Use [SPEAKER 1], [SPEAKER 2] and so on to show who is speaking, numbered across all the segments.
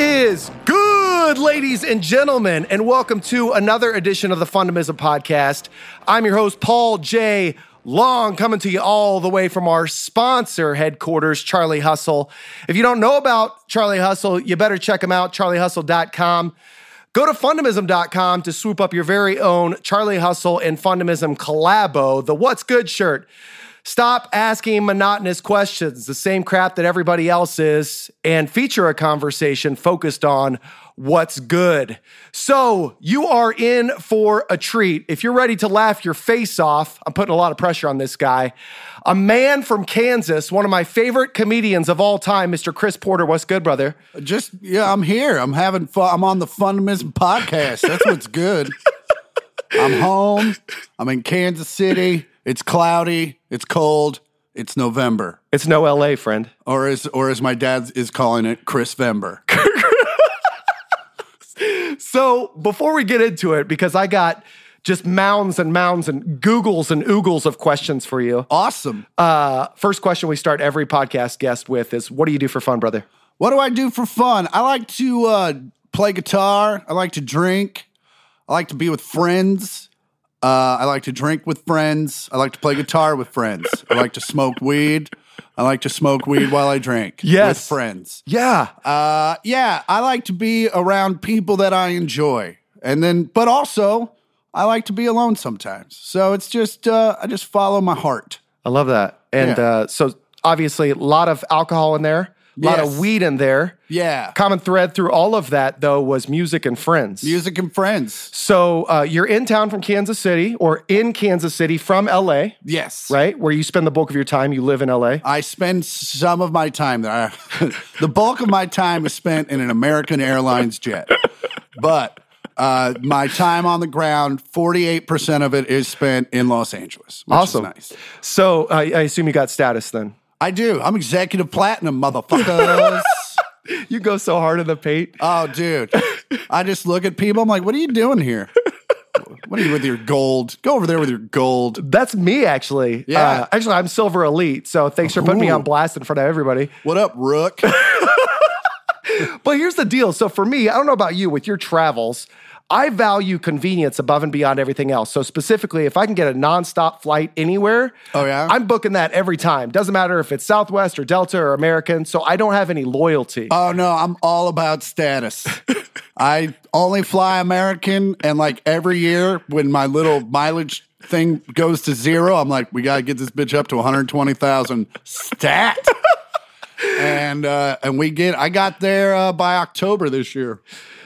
[SPEAKER 1] is good, ladies and gentlemen, and welcome to another edition of the Fundamism Podcast. I'm your host, Paul J. Long, coming to you all the way from our sponsor headquarters, Charlie Hustle. If you don't know about Charlie Hustle, you better check them out, charliehustle.com. Go to fundamism.com to swoop up your very own Charlie Hustle and Fundamism collabo, the What's Good shirt. Stop asking monotonous questions, the same crap that everybody else is, and feature a conversation focused on what's good. So, you are in for a treat. If you're ready to laugh your face off, I'm putting a lot of pressure on this guy. A man from Kansas, one of my favorite comedians of all time, Mr. Chris Porter. What's good, brother?
[SPEAKER 2] Just yeah, I'm here. I'm having fun. I'm on the Fundamism podcast. That's what's good. I'm home. I'm in Kansas City. It's cloudy. It's cold. It's November,
[SPEAKER 1] It's no LA, friend.
[SPEAKER 2] or as or as my dad is calling it, Chris Vember.
[SPEAKER 1] So before we get into it, because I got just mounds and mounds and Googles and oogles of questions for you.
[SPEAKER 2] Awesome.
[SPEAKER 1] Uh, first question we start every podcast guest with is, "What do you do for fun, brother?"
[SPEAKER 2] What do I do for fun? I like to uh, play guitar. I like to drink. I like to be with friends. Uh, I like to drink with friends. I like to play guitar with friends. I like to smoke weed. I like to smoke weed while I drink
[SPEAKER 1] Yes.
[SPEAKER 2] with friends.
[SPEAKER 1] Yeah,
[SPEAKER 2] Uh, yeah, I like to be around people that I enjoy, and then, but also, I like to be alone sometimes. So it's just, uh, I just follow my heart.
[SPEAKER 1] I love that. And
[SPEAKER 2] Yeah.
[SPEAKER 1] uh, so obviously, a lot of alcohol in there, a lot
[SPEAKER 2] Yes.
[SPEAKER 1] of weed in there.
[SPEAKER 2] Yeah,
[SPEAKER 1] Common thread through all of that, though, was music and friends.
[SPEAKER 2] music and friends.
[SPEAKER 1] So uh, you're in town from Kansas City, or in Kansas City from LA,
[SPEAKER 2] Yes,
[SPEAKER 1] right? Where you spend the bulk of your time. You live in LA.
[SPEAKER 2] I spend some of my time there. the bulk of my time is spent in an American Airlines jet, but. Uh, my time on the ground, 48% of it is spent in Los Angeles.
[SPEAKER 1] Awesome.
[SPEAKER 2] Nice.
[SPEAKER 1] So uh, I assume you got status then.
[SPEAKER 2] I do. I'm executive platinum, motherfuckers.
[SPEAKER 1] You go so hard in the paint.
[SPEAKER 2] Oh, dude. I just look at people. I'm like, what are you doing here? What are you with your gold? Go over there with your gold.
[SPEAKER 1] That's me, actually.
[SPEAKER 2] Yeah.
[SPEAKER 1] Uh, actually, I'm Silver Elite. So thanks for putting me on blast in front of everybody.
[SPEAKER 2] What up, Rook?
[SPEAKER 1] But here's the deal. So for me, I don't know about you with your travels. I value convenience above and beyond everything else. So specifically, if I can get a nonstop flight anywhere,
[SPEAKER 2] Oh, yeah?
[SPEAKER 1] I'm booking that every time. Doesn't matter if it's Southwest or Delta or American. So I don't have any loyalty.
[SPEAKER 2] Oh, no, I'm all about status. I only fly American. And like every year when my little mileage thing goes to zero, I'm like, we got to get this bitch up to 120,000 stat. and uh, and we get, I got there uh, by October this year.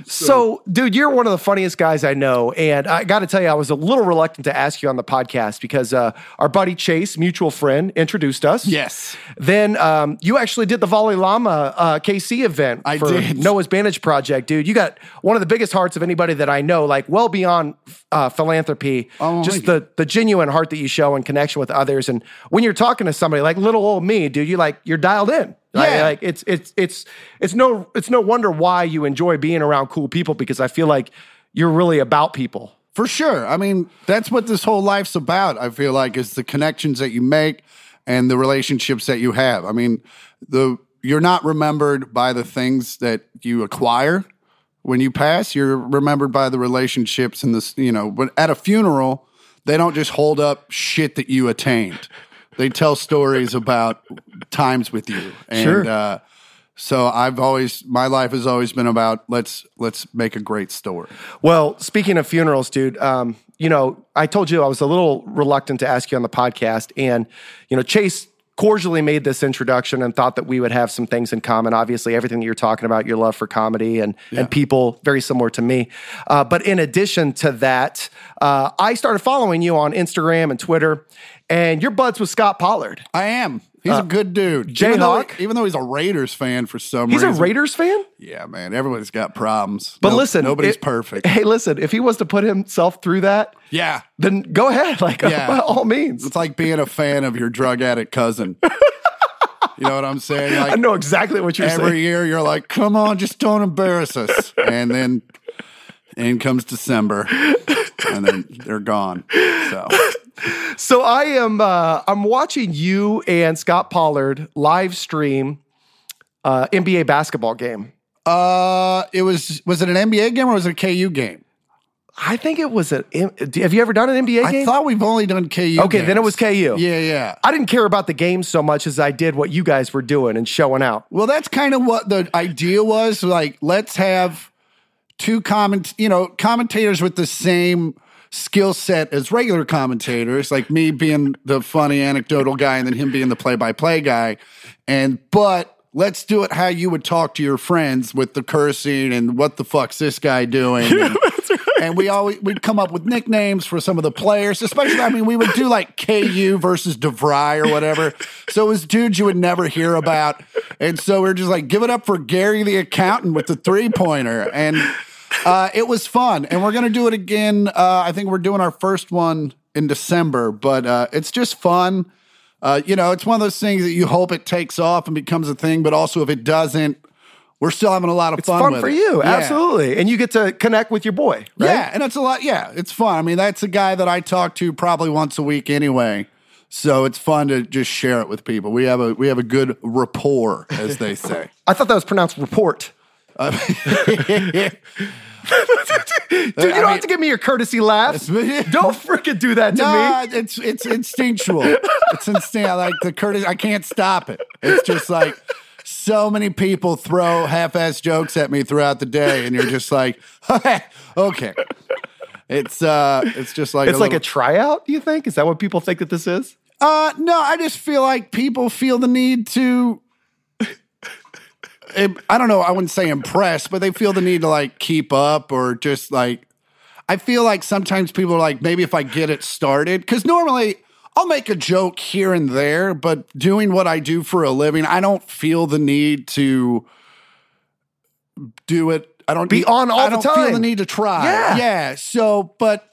[SPEAKER 1] So, dude, you're one of the funniest guys I know. And I got to tell you, I was a little reluctant to ask you on the podcast because uh, our buddy Chase, mutual friend, introduced us.
[SPEAKER 2] Yes.
[SPEAKER 1] Then um, you actually did the Volley Llama uh, KC event
[SPEAKER 2] I
[SPEAKER 1] for
[SPEAKER 2] did.
[SPEAKER 1] Noah's Bandage Project, dude. You got one of the biggest hearts of anybody that I know, like well beyond uh, philanthropy.
[SPEAKER 2] Oh,
[SPEAKER 1] just the the genuine heart that you show in connection with others. And when you're talking to somebody like little old me, dude, you like you're dialed in. Right?
[SPEAKER 2] Yeah.
[SPEAKER 1] Like it's it's it's it's no it's no wonder why you enjoy being around cool people because I feel like you're really about people.
[SPEAKER 2] For sure. I mean, that's what this whole life's about. I feel like is the connections that you make and the relationships that you have. I mean, the you're not remembered by the things that you acquire when you pass. You're remembered by the relationships and this, you know, but at a funeral, they don't just hold up shit that you attained. They tell stories about times with you. And
[SPEAKER 1] Sure.
[SPEAKER 2] uh so I've always my life has always been about let's let's make a great story.
[SPEAKER 1] Well, speaking of funerals, dude, um, you know, I told you I was a little reluctant to ask you on the podcast, and you know, Chase cordially made this introduction and thought that we would have some things in common. Obviously, everything that you're talking about, your love for comedy and and people, very similar to me. Uh, but in addition to that, uh, I started following you on Instagram and Twitter, and your buds with Scott Pollard.
[SPEAKER 2] I am. He's a uh, good dude. Even though,
[SPEAKER 1] Jayhawk?
[SPEAKER 2] even though he's a Raiders fan for some reason.
[SPEAKER 1] He's a. Raiders fan.
[SPEAKER 2] Yeah, man. Everybody's got problems.
[SPEAKER 1] But
[SPEAKER 2] No-
[SPEAKER 1] listen,
[SPEAKER 2] nobody's
[SPEAKER 1] it-
[SPEAKER 2] perfect.
[SPEAKER 1] Hey, listen, if he was to put himself through that,
[SPEAKER 2] Yeah.
[SPEAKER 1] then go ahead, like
[SPEAKER 2] Yeah.
[SPEAKER 1] by all means.
[SPEAKER 2] It's like being a fan of your drug addict cousin. you know what I'm saying?
[SPEAKER 1] I know exactly what you're
[SPEAKER 2] every
[SPEAKER 1] saying.
[SPEAKER 2] Every year you're like, come on, just don't embarrass us. And then in comes December. And then they're gone. So
[SPEAKER 1] So I am uh, I'm watching you and Scott Pollard live stream uh, NBA basketball game.
[SPEAKER 2] Uh, it was was it an NBA game or was it a KU game?
[SPEAKER 1] I think it was a. Have you ever done an NBA game?
[SPEAKER 2] I thought we've only done KU.
[SPEAKER 1] Okay, then it was KU.
[SPEAKER 2] Yeah, yeah.
[SPEAKER 1] I didn't care about the game so much as I did what you guys were doing and showing out.
[SPEAKER 2] Well, that's kind of what the idea was. Like, let's have two comment, you know, commentators with the same skill set as regular commentators, like me being the funny anecdotal guy and then him being the play-by-play guy. And but let's do it how you would talk to your friends with the cursing and what the fuck's this guy doing. And, and we always we'd come up with nicknames for some of the players, especially I mean we would do like KU versus DeVry or whatever. So it was dudes you would never hear about. And so we are just like, give it up for Gary the accountant with the three pointer. And uh, it was fun. And we're gonna do it again. Uh, I think we're doing our first one in December, but uh, it's just fun. Uh, you know, it's one of those things that you hope it takes off and becomes a thing, but also if it doesn't, we're still having a lot of fun.
[SPEAKER 1] It's
[SPEAKER 2] fun.
[SPEAKER 1] fun for
[SPEAKER 2] it.
[SPEAKER 1] you,
[SPEAKER 2] Yeah.
[SPEAKER 1] absolutely, and you get to connect with your boy. Right?
[SPEAKER 2] Yeah, and it's a lot. Yeah, it's fun. I mean, that's a guy that I talk to probably once a week anyway. So it's fun to just share it with people. We have a we have a good rapport, as they say.
[SPEAKER 1] I thought that was pronounced report. Dude, you don't
[SPEAKER 2] mean-
[SPEAKER 1] have to give me your courtesy laughs. don't freaking do that to
[SPEAKER 2] no,
[SPEAKER 1] me.
[SPEAKER 2] it's it's instinctual. It's instinct. I like the courtesy, I can't stop it. It's just like so many people throw half-ass jokes at me throughout the day, and you're just like, okay, okay. It's uh, it's just like
[SPEAKER 1] It's like
[SPEAKER 2] little-
[SPEAKER 1] a tryout. Do you think? Is that what people think that this is?
[SPEAKER 2] Uh, no, I just feel like people feel the need to. I don't know. I wouldn't say impressed, but they feel the need to like keep up or just like. I feel like sometimes people are like, maybe if I get it started, because normally I'll make a joke here and there, but doing what I do for a living, I don't feel the need to do it. I don't
[SPEAKER 1] Be on all
[SPEAKER 2] I
[SPEAKER 1] the
[SPEAKER 2] don't feel
[SPEAKER 1] time.
[SPEAKER 2] the need to try.
[SPEAKER 1] Yeah.
[SPEAKER 2] yeah. So, but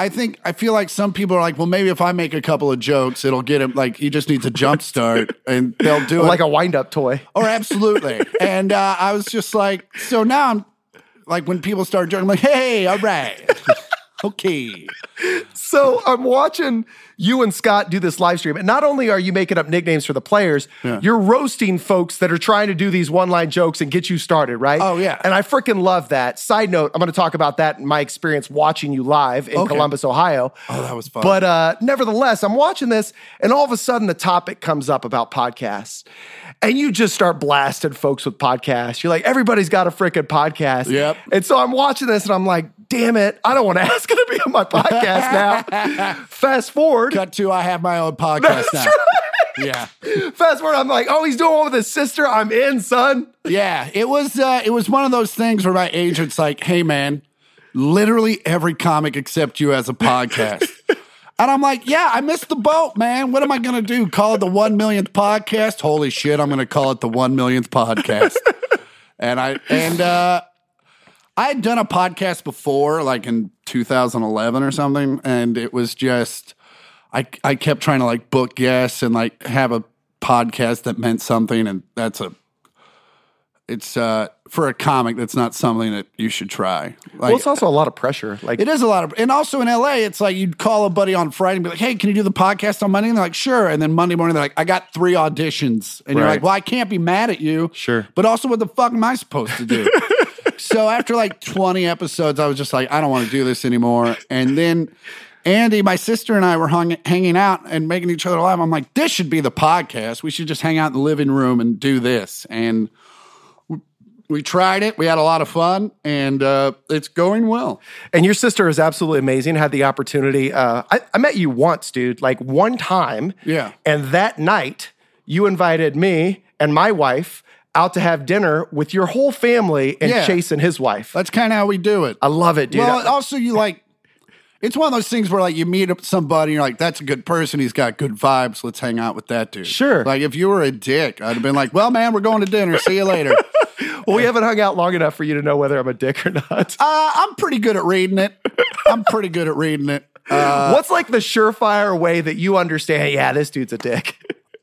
[SPEAKER 2] I think I feel like some people are like, well, maybe if I make a couple of jokes, it'll get him. Like he just needs a jump start, and they'll do it.
[SPEAKER 1] Like a wind-up toy.
[SPEAKER 2] or absolutely. and uh, I was just like, so now I'm like, when people start joking, I'm like, hey, all right, okay.
[SPEAKER 1] So I'm watching you and Scott do this live stream, and not only are you making up nicknames for the players, you're roasting folks that are trying to do these one-line jokes and get you started, right?
[SPEAKER 2] Oh, yeah.
[SPEAKER 1] and I freaking love that. Side note: I'm going to talk about that in my experience watching you live in
[SPEAKER 2] Okay.
[SPEAKER 1] Columbus, Ohio.
[SPEAKER 2] Oh, that was fun.
[SPEAKER 1] But uh, nevertheless, I'm watching this, and all of a sudden, the topic comes up about podcasts, and you just start blasting folks with podcasts. You're like, everybody's got a freaking podcast.
[SPEAKER 2] Yep.
[SPEAKER 1] And so I'm watching this, and I'm like, damn it, I don't want to ask to be on my podcast now. Fast forward.
[SPEAKER 2] Cut to I have my own podcast now. Yeah.
[SPEAKER 1] Fast forward, I'm like, oh, he's doing one with his sister. I'm in, son.
[SPEAKER 2] Yeah, it was uh, it was one of those things where my agent's like, "Hey, man, literally every comic except you has a podcast," and I'm like, "Yeah, I missed the boat, man. What am I gonna do? Call it the one millionth podcast? Holy shit, I'm gonna call it the one millionth podcast." and I and uh, I had done a podcast before, like in 2011 or something, and it was just I I kept trying to like book guests and like have a podcast that meant something, and that's a it's uh for a comic that's not something that you should try. Like
[SPEAKER 1] Well, it's also a lot of pressure. Like,
[SPEAKER 2] it is a lot of and also in LA, it's like you'd call a buddy on Friday and be like, Hey, can you do the podcast on Monday? And they're like, Sure. And then Monday morning they're like, I got three auditions. And you're like, Well, I can't be mad at you.
[SPEAKER 1] Sure.
[SPEAKER 2] But also what the fuck am I supposed to do? so after like 20 episodes, I was just like, I don't want to do this anymore. And then Andy, my sister, and I were hung, hanging out and making each other laugh. I'm like, this should be the podcast. We should just hang out in the living room and do this. And we, we tried it. We had a lot of fun, and uh, it's going well.
[SPEAKER 1] and your sister is absolutely amazing. Had the opportunity. Uh, I, I met you once, dude, like one time.
[SPEAKER 2] Yeah.
[SPEAKER 1] And that night, you invited me and my wife out to have dinner with your whole family and
[SPEAKER 2] Yeah.
[SPEAKER 1] Chase and his wife.
[SPEAKER 2] That's kind of how we do it.
[SPEAKER 1] I love it, dude.
[SPEAKER 2] well, also you like. It's one of those things where like you meet up somebody, and you're like, "That's a good person. He's got good vibes. Let's hang out with that dude."
[SPEAKER 1] Sure.
[SPEAKER 2] Like if you were a dick, I'd have been like, "Well, man, we're going to dinner. See you later."
[SPEAKER 1] well, we haven't hung out long enough for you to know whether I'm a dick or not.
[SPEAKER 2] Uh, I'm pretty good at reading it. I'm pretty good at reading it. Uh,
[SPEAKER 1] What's like the surefire way that you understand? Yeah, this dude's a dick.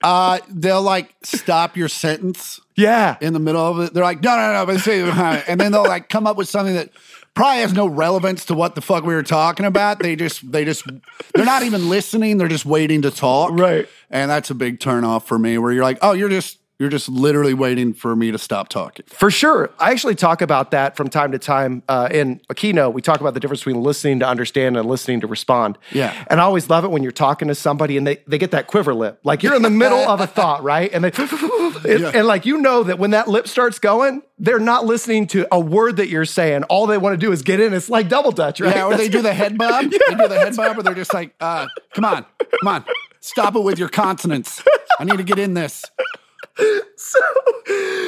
[SPEAKER 2] uh, they'll like stop your sentence
[SPEAKER 1] yeah.
[SPEAKER 2] in the middle of it. They're like, no, no, no, but say, and then they'll like come up with something that probably has no relevance to what the fuck we were talking about. They just, they just, they're not even listening. They're just waiting to talk.
[SPEAKER 1] Right.
[SPEAKER 2] And that's a big turnoff for me where you're like, oh, you're just, You're just literally waiting for me to stop talking.
[SPEAKER 1] For sure. I actually talk about that from time to time uh, in a keynote. We talk about the difference between listening to understand and listening to respond.
[SPEAKER 2] Yeah.
[SPEAKER 1] And I always love it when you're talking to somebody and they, they get that quiver lip. Like you're in the middle of a thought, right? And they, and, and like you know that when that lip starts going, they're not listening to a word that you're saying. All they want to do is get in. It's like double dutch, right?
[SPEAKER 2] Yeah, or they do the head bob. they do the head bob, or they're just like, uh, come on, come on, stop it with your consonants. I need to get in this.
[SPEAKER 1] so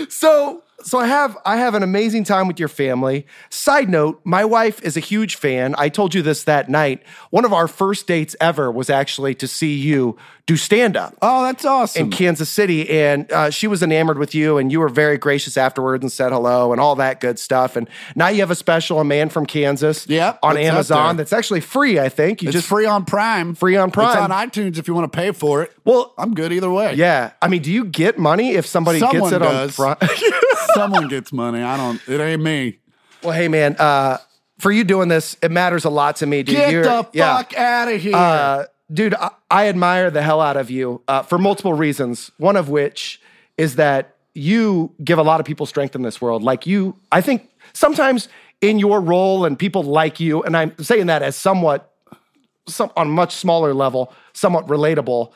[SPEAKER 1] so I have I have an amazing time with your family. Side note, my wife is a huge fan. I told you this that night. One of our first dates ever was actually to see you do stand up
[SPEAKER 2] Oh, that's awesome.
[SPEAKER 1] in Kansas City, and uh, she was enamored with you, and you were very gracious afterwards and said hello and all that good stuff. And now you have a special, a man from Kansas,
[SPEAKER 2] Yep,
[SPEAKER 1] on Amazon. That's actually free, I think. You
[SPEAKER 2] it's
[SPEAKER 1] just
[SPEAKER 2] free on Prime.
[SPEAKER 1] Free on
[SPEAKER 2] It's
[SPEAKER 1] Prime.
[SPEAKER 2] on iTunes if you want to pay for it.
[SPEAKER 1] well,
[SPEAKER 2] I'm good either way.
[SPEAKER 1] yeah. I mean, do you get money if somebody
[SPEAKER 2] Someone
[SPEAKER 1] gets it
[SPEAKER 2] does.
[SPEAKER 1] on? Pri-
[SPEAKER 2] Someone gets money. I don't. It ain't me.
[SPEAKER 1] Well, hey man, uh, for you doing this, it matters a lot to me, dude.
[SPEAKER 2] Get
[SPEAKER 1] You're-
[SPEAKER 2] the
[SPEAKER 1] yeah.
[SPEAKER 2] fuck out of here.
[SPEAKER 1] Uh, dude, I, I admire the hell out of you uh, for multiple reasons. One of which is that you give a lot of people strength in this world. Like you, I think sometimes in your role and people like you, and I'm saying that as somewhat, some on a much smaller level, somewhat relatable.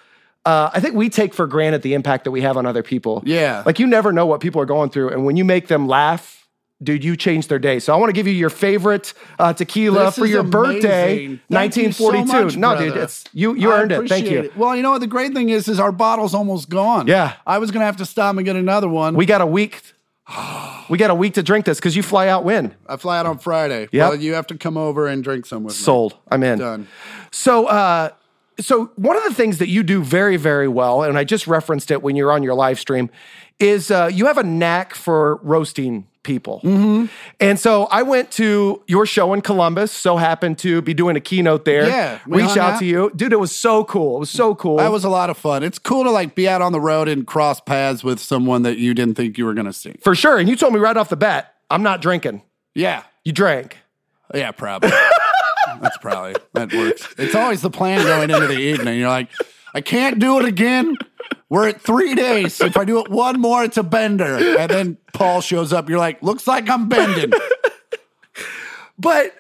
[SPEAKER 1] Uh, I think we take for granted the impact that we have on other people.
[SPEAKER 2] Yeah.
[SPEAKER 1] Like you never know what people are going through. And when you make them laugh, dude, you change their day. So I want to give you your favorite uh, tequila
[SPEAKER 2] This
[SPEAKER 1] for your birthday,
[SPEAKER 2] amazing. Thank you so
[SPEAKER 1] 1942.
[SPEAKER 2] much,
[SPEAKER 1] no,
[SPEAKER 2] brother.
[SPEAKER 1] dude, it's you. You
[SPEAKER 2] I
[SPEAKER 1] earned it. Thank you.
[SPEAKER 2] it. Well, you know what? The great thing is, is our bottle's almost gone.
[SPEAKER 1] Yeah.
[SPEAKER 2] I was gonna have to stop and get another one.
[SPEAKER 1] We got a week. We got a week to drink this because you fly out when
[SPEAKER 2] I fly out on Friday.
[SPEAKER 1] Yeah.
[SPEAKER 2] Well, you have to come over and drink some with me.
[SPEAKER 1] sold. I'm in.
[SPEAKER 2] Done.
[SPEAKER 1] So, uh, so one of the things that you do very, very well, and I just referenced it when you're on your live stream, is uh, you have a knack for roasting people.
[SPEAKER 2] Mm-hmm.
[SPEAKER 1] And so I went to your show in Columbus. So happened to be doing a keynote there.
[SPEAKER 2] Yeah,
[SPEAKER 1] reach out
[SPEAKER 2] out.
[SPEAKER 1] to you, dude. It was so cool. It was so cool.
[SPEAKER 2] That was a lot of fun. It's cool to like be out on the road and cross paths with someone that you didn't think you were gonna see.
[SPEAKER 1] for sure. And you told me right off the bat, I'm not drinking.
[SPEAKER 2] Yeah.
[SPEAKER 1] You drank.
[SPEAKER 2] Yeah, probably. That's probably that works. It's always the plan going into the evening. You're like, I can't do it again. We're at three days. If I do it one more, it's a bender. And then Paul shows up. You're like, looks like I'm bending.
[SPEAKER 1] But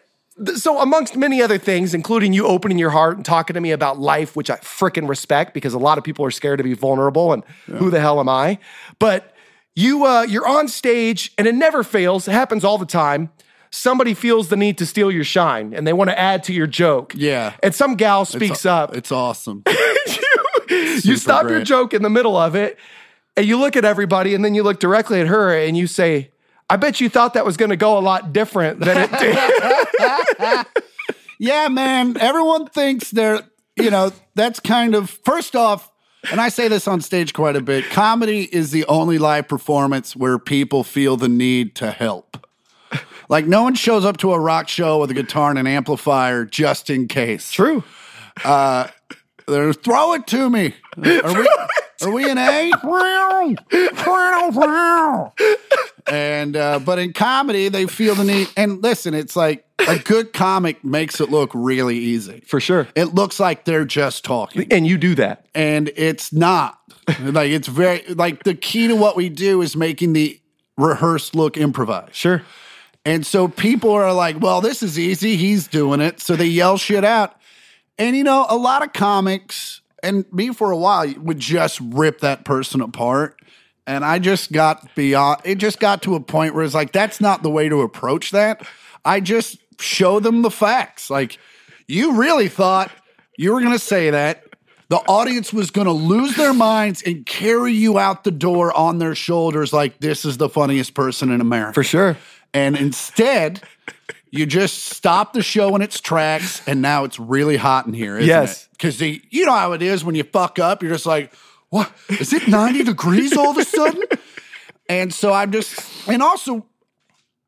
[SPEAKER 1] so, amongst many other things, including you opening your heart and talking to me about life, which I freaking respect because a lot of people are scared to be vulnerable and who the hell am I? But you, uh, you're on stage and it never fails. It happens all the time. Somebody feels the need to steal your shine and they want to add to your joke.
[SPEAKER 2] Yeah.
[SPEAKER 1] And some gal speaks up.
[SPEAKER 2] It's awesome.
[SPEAKER 1] you
[SPEAKER 2] super
[SPEAKER 1] stop your joke in the middle of it and you look at everybody and then you look directly at her and you say, I bet you thought that was going to go a lot different than it did.
[SPEAKER 2] Yeah, man. Everyone thinks they're, you know, that's kind of, first off, and I say this on stage quite a bit comedy is the only live performance where people feel the need to help. Like, no one shows up to a rock show with a guitar and an amplifier just in case.
[SPEAKER 1] True.
[SPEAKER 2] They're, throw it to me. Are we, are we in A? and uh, but in comedy, they feel the need. And listen, it's like a good comic makes it look really easy.
[SPEAKER 1] For sure.
[SPEAKER 2] It looks like they're just talking,
[SPEAKER 1] And you do that.
[SPEAKER 2] and it's not. like it's very like the key to what we do is making the rehearsed look improvised.
[SPEAKER 1] Sure.
[SPEAKER 2] And so people are like, well, this is easy. He's doing it. So they yell shit out. And you know, a lot of comics, and me for a while, would just rip that person apart. And I just got beyond, it just got to a point where it's like, that's not the way to approach that. I just show them the facts. Like, you really thought you were going to say that. The audience was going to lose their minds and carry you out the door on their shoulders, like, this is the funniest person in America.
[SPEAKER 1] For sure.
[SPEAKER 2] And instead, you just stop the show in its tracks, and now it's really hot in here, isn't
[SPEAKER 1] Yes.
[SPEAKER 2] Because you know how it is when you fuck up, you're just like, what? Is it 90 degrees all of a sudden? And so I'm just, and also,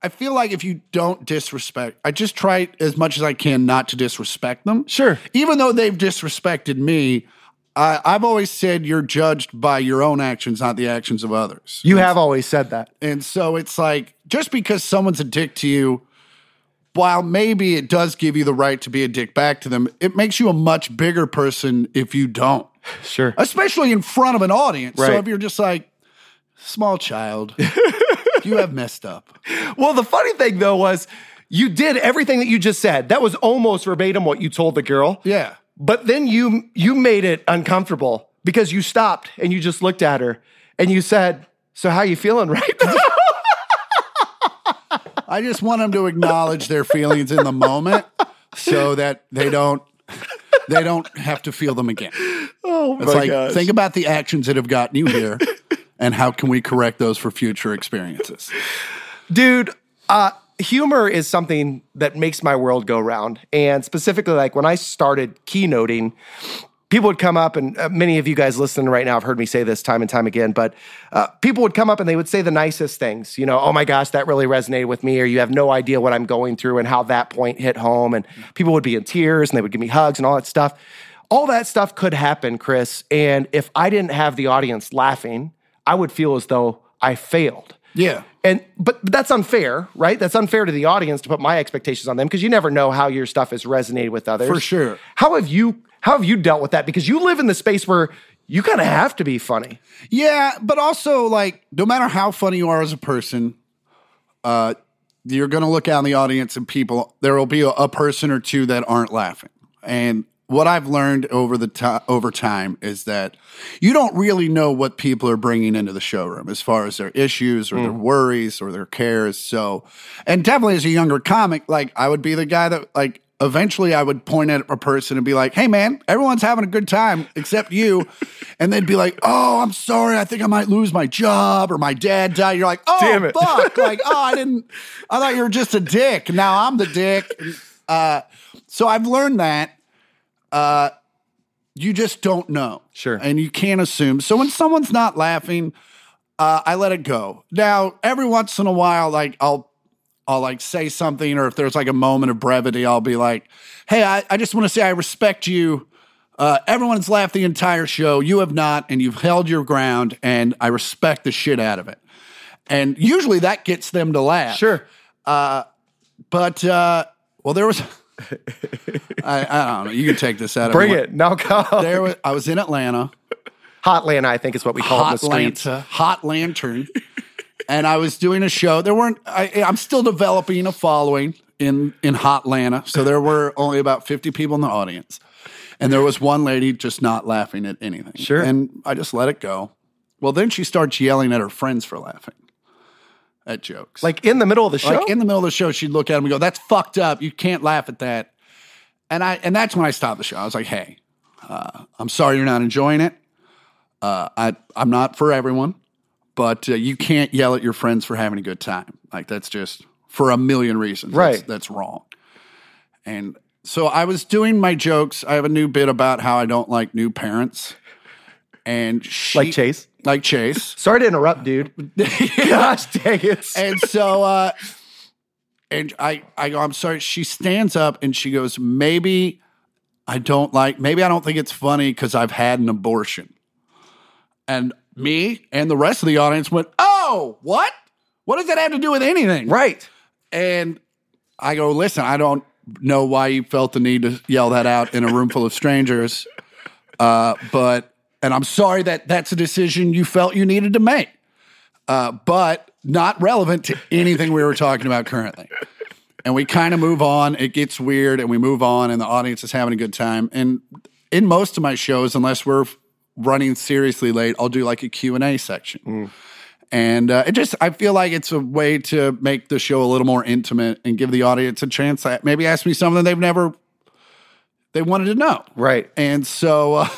[SPEAKER 2] I feel like if you don't disrespect, I just try as much as I can not to disrespect them.
[SPEAKER 1] Sure.
[SPEAKER 2] Even though they've disrespected me, I, I've always said you're judged by your own actions, not the actions of others.
[SPEAKER 1] You have always said that.
[SPEAKER 2] And so it's like just because someone's a dick to you, while maybe it does give you the right to be a dick back to them, it makes you a much bigger person if you don't,
[SPEAKER 1] Sure.
[SPEAKER 2] especially in front of an audience. So if you're just like, small child, you have messed up.
[SPEAKER 1] Well, the funny thing though was you did everything that you just said. That was almost verbatim what you told the girl.
[SPEAKER 2] Yeah.
[SPEAKER 1] But then you you made it uncomfortable because you stopped and you just looked at her and you said, "So how you feeling right now?"
[SPEAKER 2] I just want them to acknowledge their feelings in the moment so that they don't they don't have to feel them again.
[SPEAKER 1] oh
[SPEAKER 2] It's like think about the actions that have gotten you here and how can we correct those for future experiences.
[SPEAKER 1] Dude, uh, humor is something that makes my world go round. And specifically, like when I started keynoting, people would come up, and uh, many of you guys listening right now have heard me say this time and time again, but uh, people would come up and they would say the nicest things. You know, oh my gosh, that really resonated with me, or you have no idea what I'm going through and how that point hit home. And people would be in tears and they would give me hugs and all that stuff. All that stuff could happen, Chris. And if I didn't have the audience laughing, I would feel as though I failed.
[SPEAKER 2] Yeah.
[SPEAKER 1] And but, but that's unfair, right? That's unfair to the audience to put my expectations on them because you never know how your stuff has resonated with others.
[SPEAKER 2] For sure.
[SPEAKER 1] How have you how have you dealt with that? Because you live in the space where you kind of have to be funny.
[SPEAKER 2] Yeah, but also like no matter how funny you are as a person, uh, you're going to look out in the audience and people. There will be a, a person or two that aren't laughing. And what I've learned over the over time is that you don't really know what people are bringing into the showroom as far as their issues or their worries or their cares. So, and definitely as a younger comic, like I would be the guy that like eventually I would point at a person and be like, "Hey man, everyone's having a good time except you." and they'd be like, "Oh, I'm sorry. I think I might lose my job or my dad died." You're like, "Oh,
[SPEAKER 1] Damn it.
[SPEAKER 2] fuck." like, "Oh, I didn't I thought you were just a dick. Now I'm the dick." Uh so I've learned that uh, you just don't know.
[SPEAKER 1] Sure.
[SPEAKER 2] And you can't assume. So when someone's not laughing, uh, I let it go. Now, every once in a while, like I'll I'll like say something, or if there's like a moment of brevity, I'll be like, hey, I, I just want to say I respect you. Uh, everyone's laughed the entire show. You have not, and you've held your ground, and I respect the shit out of it. And usually that gets them to laugh.
[SPEAKER 1] Sure.
[SPEAKER 2] Uh, But uh, well, there was I, I don't know. You can take this out of
[SPEAKER 1] Bring it. Now go.
[SPEAKER 2] There was, I was in Atlanta,
[SPEAKER 1] Hotland, I think is what we call it in the
[SPEAKER 2] hot
[SPEAKER 1] streets.
[SPEAKER 2] Lanta, hot lantern, and I was doing a show. There weren't. I, I'm still developing a following in in Hot Atlanta, so there were only about 50 people in the audience, and there was one lady just not laughing at anything.
[SPEAKER 1] Sure.
[SPEAKER 2] and I just let it go. Well, then she starts yelling at her friends for laughing at jokes.
[SPEAKER 1] Like in the middle of the show?
[SPEAKER 2] Like in the middle of the show, she'd look at him and go, "That's fucked up. You can't laugh at that." And I and that's when I stopped the show. I was like, "Hey, uh, I'm sorry you're not enjoying it. Uh, I I'm not for everyone, but uh, you can't yell at your friends for having a good time. Like that's just for a million reasons. That's-
[SPEAKER 1] Right.
[SPEAKER 2] That's, wrong." And so I was doing my jokes. I have a new bit about how I don't like new parents, and she,
[SPEAKER 1] Like Chase?
[SPEAKER 2] Like Chase.
[SPEAKER 1] Sorry to interrupt, dude. Gosh dang it.
[SPEAKER 2] and so uh and I I go, I'm sorry. She stands up and she goes, maybe I don't like, maybe I don't think it's funny because I've had an abortion. And me and the rest of the audience went, Oh, what? What does that have to do with anything?
[SPEAKER 1] right.
[SPEAKER 2] And I go, listen, I don't know why you felt the need to yell that out in a room full of strangers. Uh, but, and I'm sorry that that's a decision you felt you needed to make, uh, but not relevant to anything we were talking about currently. And we kind of move on. It gets weird and we move on and the audience is having a good time. And in most of my shows, unless we're running seriously late, I'll do like a Q&A section. And uh, it just, I feel like it's a way to make the show a little more intimate and give the audience a chance to maybe ask me something they've never, they wanted to know.
[SPEAKER 1] Right.
[SPEAKER 2] And so uh,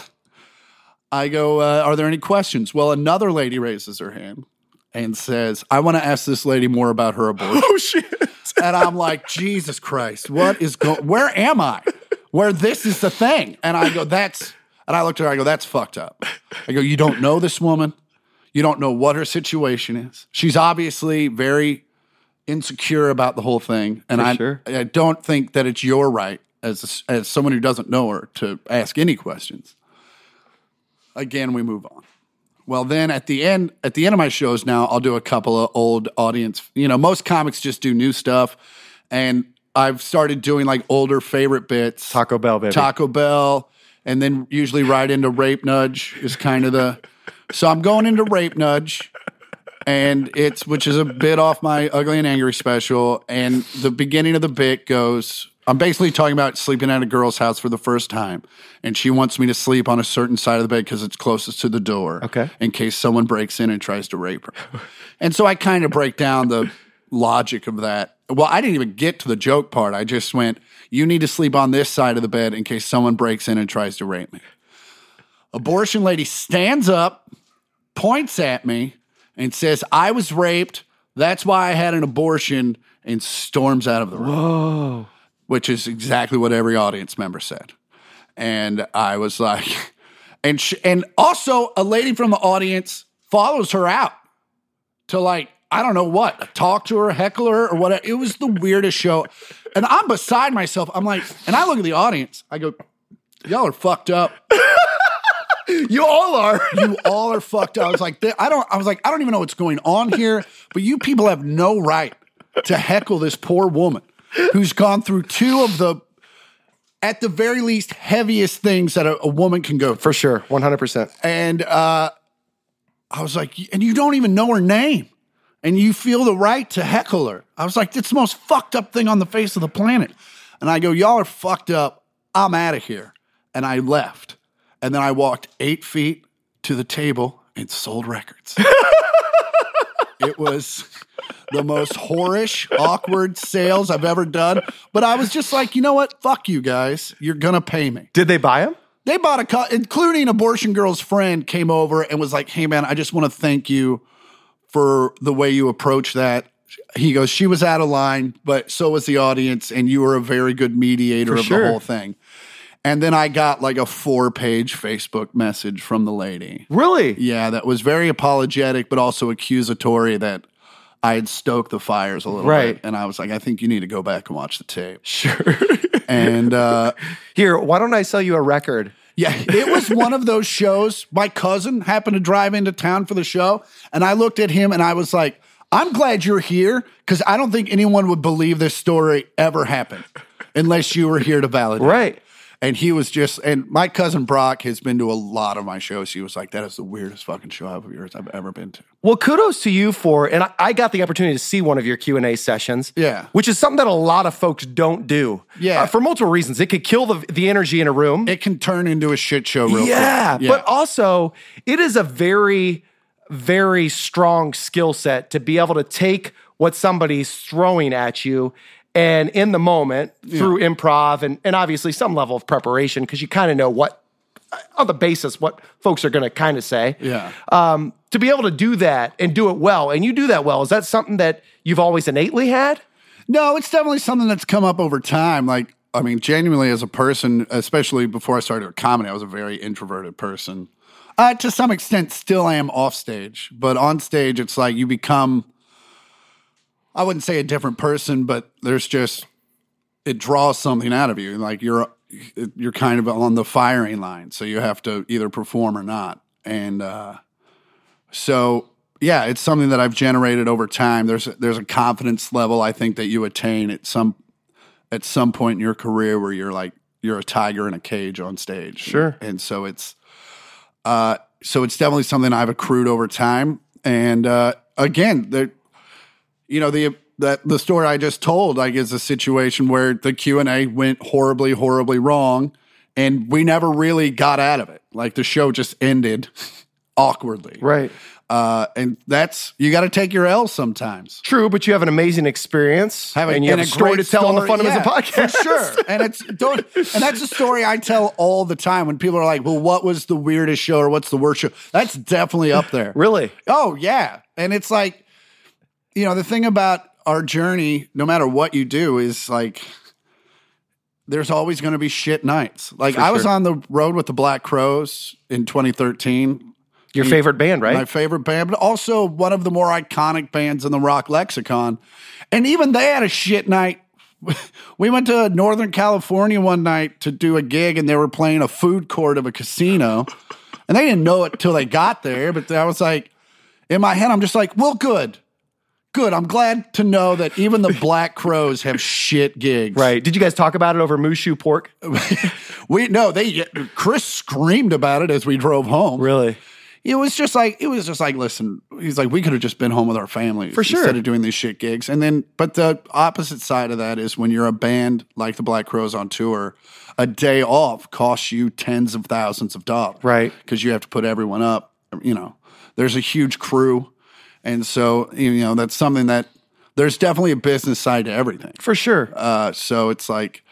[SPEAKER 2] I go, uh, Are there any questions? Well, another lady raises her hand and says, I want to ask this lady more about her abortion.
[SPEAKER 1] Oh shit.
[SPEAKER 2] and I'm like, Jesus Christ, what is going, where am I? Where this is the thing. And I go, That's, and I looked at her, I go, That's fucked up. I go, You don't know this woman. You don't know what her situation is. She's obviously very insecure about the whole thing. And I,
[SPEAKER 1] sure.
[SPEAKER 2] I don't think that it's your right as, a, as someone who doesn't know her to ask any questions. Again, we move on. Well, then at the end, at the end of my shows now, I'll do a couple of old audience. You know, most comics just do new stuff, and I've started doing like older favorite bits.
[SPEAKER 1] Taco Bell, baby.
[SPEAKER 2] Taco Bell, and then usually right into Rape Nudge is kind of the. So I'm going into Rape Nudge, and it's which is a bit off my ugly and angry special. And the beginning of the bit goes. I'm basically talking about sleeping at a girl's house for the first time, and she wants me to sleep on a certain side of the bed because it's closest to the door.
[SPEAKER 1] Okay.
[SPEAKER 2] In case someone breaks in and tries to rape her. and so I kind of break down the logic of that. Well, I didn't even get to the joke part. I just went, "You need to sleep on this side of the bed in case someone breaks in and tries to rape me." Abortion lady stands up, points at me, and says, I was raped. That's why I had an abortion, and storms out of the room.
[SPEAKER 1] Whoa.
[SPEAKER 2] Which is exactly what every audience member said. And I was like, and sh- and also a lady from the audience follows her out to like I don't know what talk to her, heckle her, or whatever. It was the weirdest show, and I'm beside myself. I'm like, and I look at the audience. I go, y'all are fucked up.
[SPEAKER 1] You all are.
[SPEAKER 2] You all are fucked up. I was like, I don't. I was like, I don't even know what's going on here. But you people have no right to heckle this poor woman who's gone through two of the, at the very least, heaviest things that a, a woman can go through.
[SPEAKER 1] For sure. 100%.
[SPEAKER 2] And uh, I was like, and you don't even know her name, and you feel the right to heckle her. I was like, it's the most fucked up thing on the face of the planet. And I go, y'all are fucked up. I'm out of here. And I left. And then I walked eight feet to the table and sold records. it was the most whorish, awkward sales I've ever done. But I was just like, you know what? Fuck you guys. You're going to pay me.
[SPEAKER 1] Did they buy them?
[SPEAKER 2] They bought a cut, including Abortion Girl's friend came over and was like, hey, man, I just want to thank you for the way you approach that. He goes, she was out of line, but so was the audience, and you were a very good mediator
[SPEAKER 1] For
[SPEAKER 2] of
[SPEAKER 1] sure.
[SPEAKER 2] the whole thing. And then I got like a four page Facebook message from the lady.
[SPEAKER 1] Really?
[SPEAKER 2] Yeah, that was very apologetic, but also accusatory that I had stoked the fires a little
[SPEAKER 1] Right.
[SPEAKER 2] bit. And I was like, I think you need to go back and watch the tape.
[SPEAKER 1] Sure.
[SPEAKER 2] And uh,
[SPEAKER 1] Here, why don't I sell you a record?
[SPEAKER 2] yeah, it was one of those shows. My cousin happened to drive into town for the show, and I looked at him and I was like, I'm glad you're here because I don't think anyone would believe this story ever happened unless you were here to validate. it."
[SPEAKER 1] Right.
[SPEAKER 2] And he was just, and my cousin Brock has been to a lot of my shows. He was like, that is the weirdest fucking show of yours I've ever been to.
[SPEAKER 1] Well, kudos to you for, and I, I got the opportunity to see one of your Q and A sessions.
[SPEAKER 2] Yeah.
[SPEAKER 1] which is something that a lot of folks don't do.
[SPEAKER 2] Yeah.
[SPEAKER 1] Uh, for multiple reasons. It could kill the the energy in a room.
[SPEAKER 2] It can turn into a shit show real quick.
[SPEAKER 1] yeah, but also it is a very, very strong skill set to be able to take what somebody's throwing at you. And in the moment, through improv and, and obviously some level of preparation, because you kind of know what, on the basis, what folks are going to kind of say.
[SPEAKER 2] Yeah.
[SPEAKER 1] um, to be able to do that and do it well, and you do that well, is that something that you've always innately had?
[SPEAKER 2] No, it's definitely something that's come up over time. Like, I mean, genuinely as a person, especially before I started comedy, I was a very introverted person. Uh, to some extent, still I am off stage, but on stage, it's like you become, I wouldn't say a different person, but there's just, it draws something out of you. Like you're, you're kind of on the firing line. So you have to either perform or not. And, uh, so yeah, it's something that I've generated over time. There's there's a confidence level I think that you attain at some at some point in your career where you're like you're a tiger in a cage on stage.
[SPEAKER 1] Sure.
[SPEAKER 2] And so it's uh so it's definitely something I've accrued over time. And uh again, the you know, the that the story I just told like is a situation where the Q&A went horribly horribly wrong and we never really got out of it. Like the show just ended awkwardly.
[SPEAKER 1] Right.
[SPEAKER 2] Uh, and that's you got to take your L sometimes.
[SPEAKER 1] True, but you have an amazing experience, and you have a story to tell on the Fundamentals
[SPEAKER 2] yeah,
[SPEAKER 1] podcast.
[SPEAKER 2] for sure. And it's don't, and that's a story I tell all the time when people are like, "Well, what was the weirdest show or what's the worst show?" That's definitely up there.
[SPEAKER 1] Really?
[SPEAKER 2] Oh yeah, and it's like, you know, the thing about our journey, no matter what you do, is like. There's always going to be shit nights. Like
[SPEAKER 1] For
[SPEAKER 2] I was
[SPEAKER 1] sure.
[SPEAKER 2] on the road with the Black Crowes in 2013
[SPEAKER 1] Your favorite band, right?
[SPEAKER 2] my favorite band, but also one of the more iconic bands in the rock lexicon. And even they had a shit night. We went to Northern California one night to do a gig, and they were playing a food court of a casino. And they didn't know it till they got there, but I was like, in my head, I'm just like, well, good. Good. I'm glad to know that even the Black Crowes have shit gigs.
[SPEAKER 1] right. Did you guys talk about it over Moo Shu Pork?
[SPEAKER 2] We no, they Chris screamed about it as we drove home.
[SPEAKER 1] Really?
[SPEAKER 2] it was just like it was just like listen he's like we could have just been home with our families
[SPEAKER 1] For sure.
[SPEAKER 2] instead of doing these shit gigs and then but the opposite side of that is when you're a band like the black crowes on tour a day off costs you tens of thousands of dollars
[SPEAKER 1] Right.
[SPEAKER 2] because you have to put everyone up you know there's a huge crew and so you know that's something that there's definitely a business side to everything
[SPEAKER 1] For sure.
[SPEAKER 2] uh, so it's like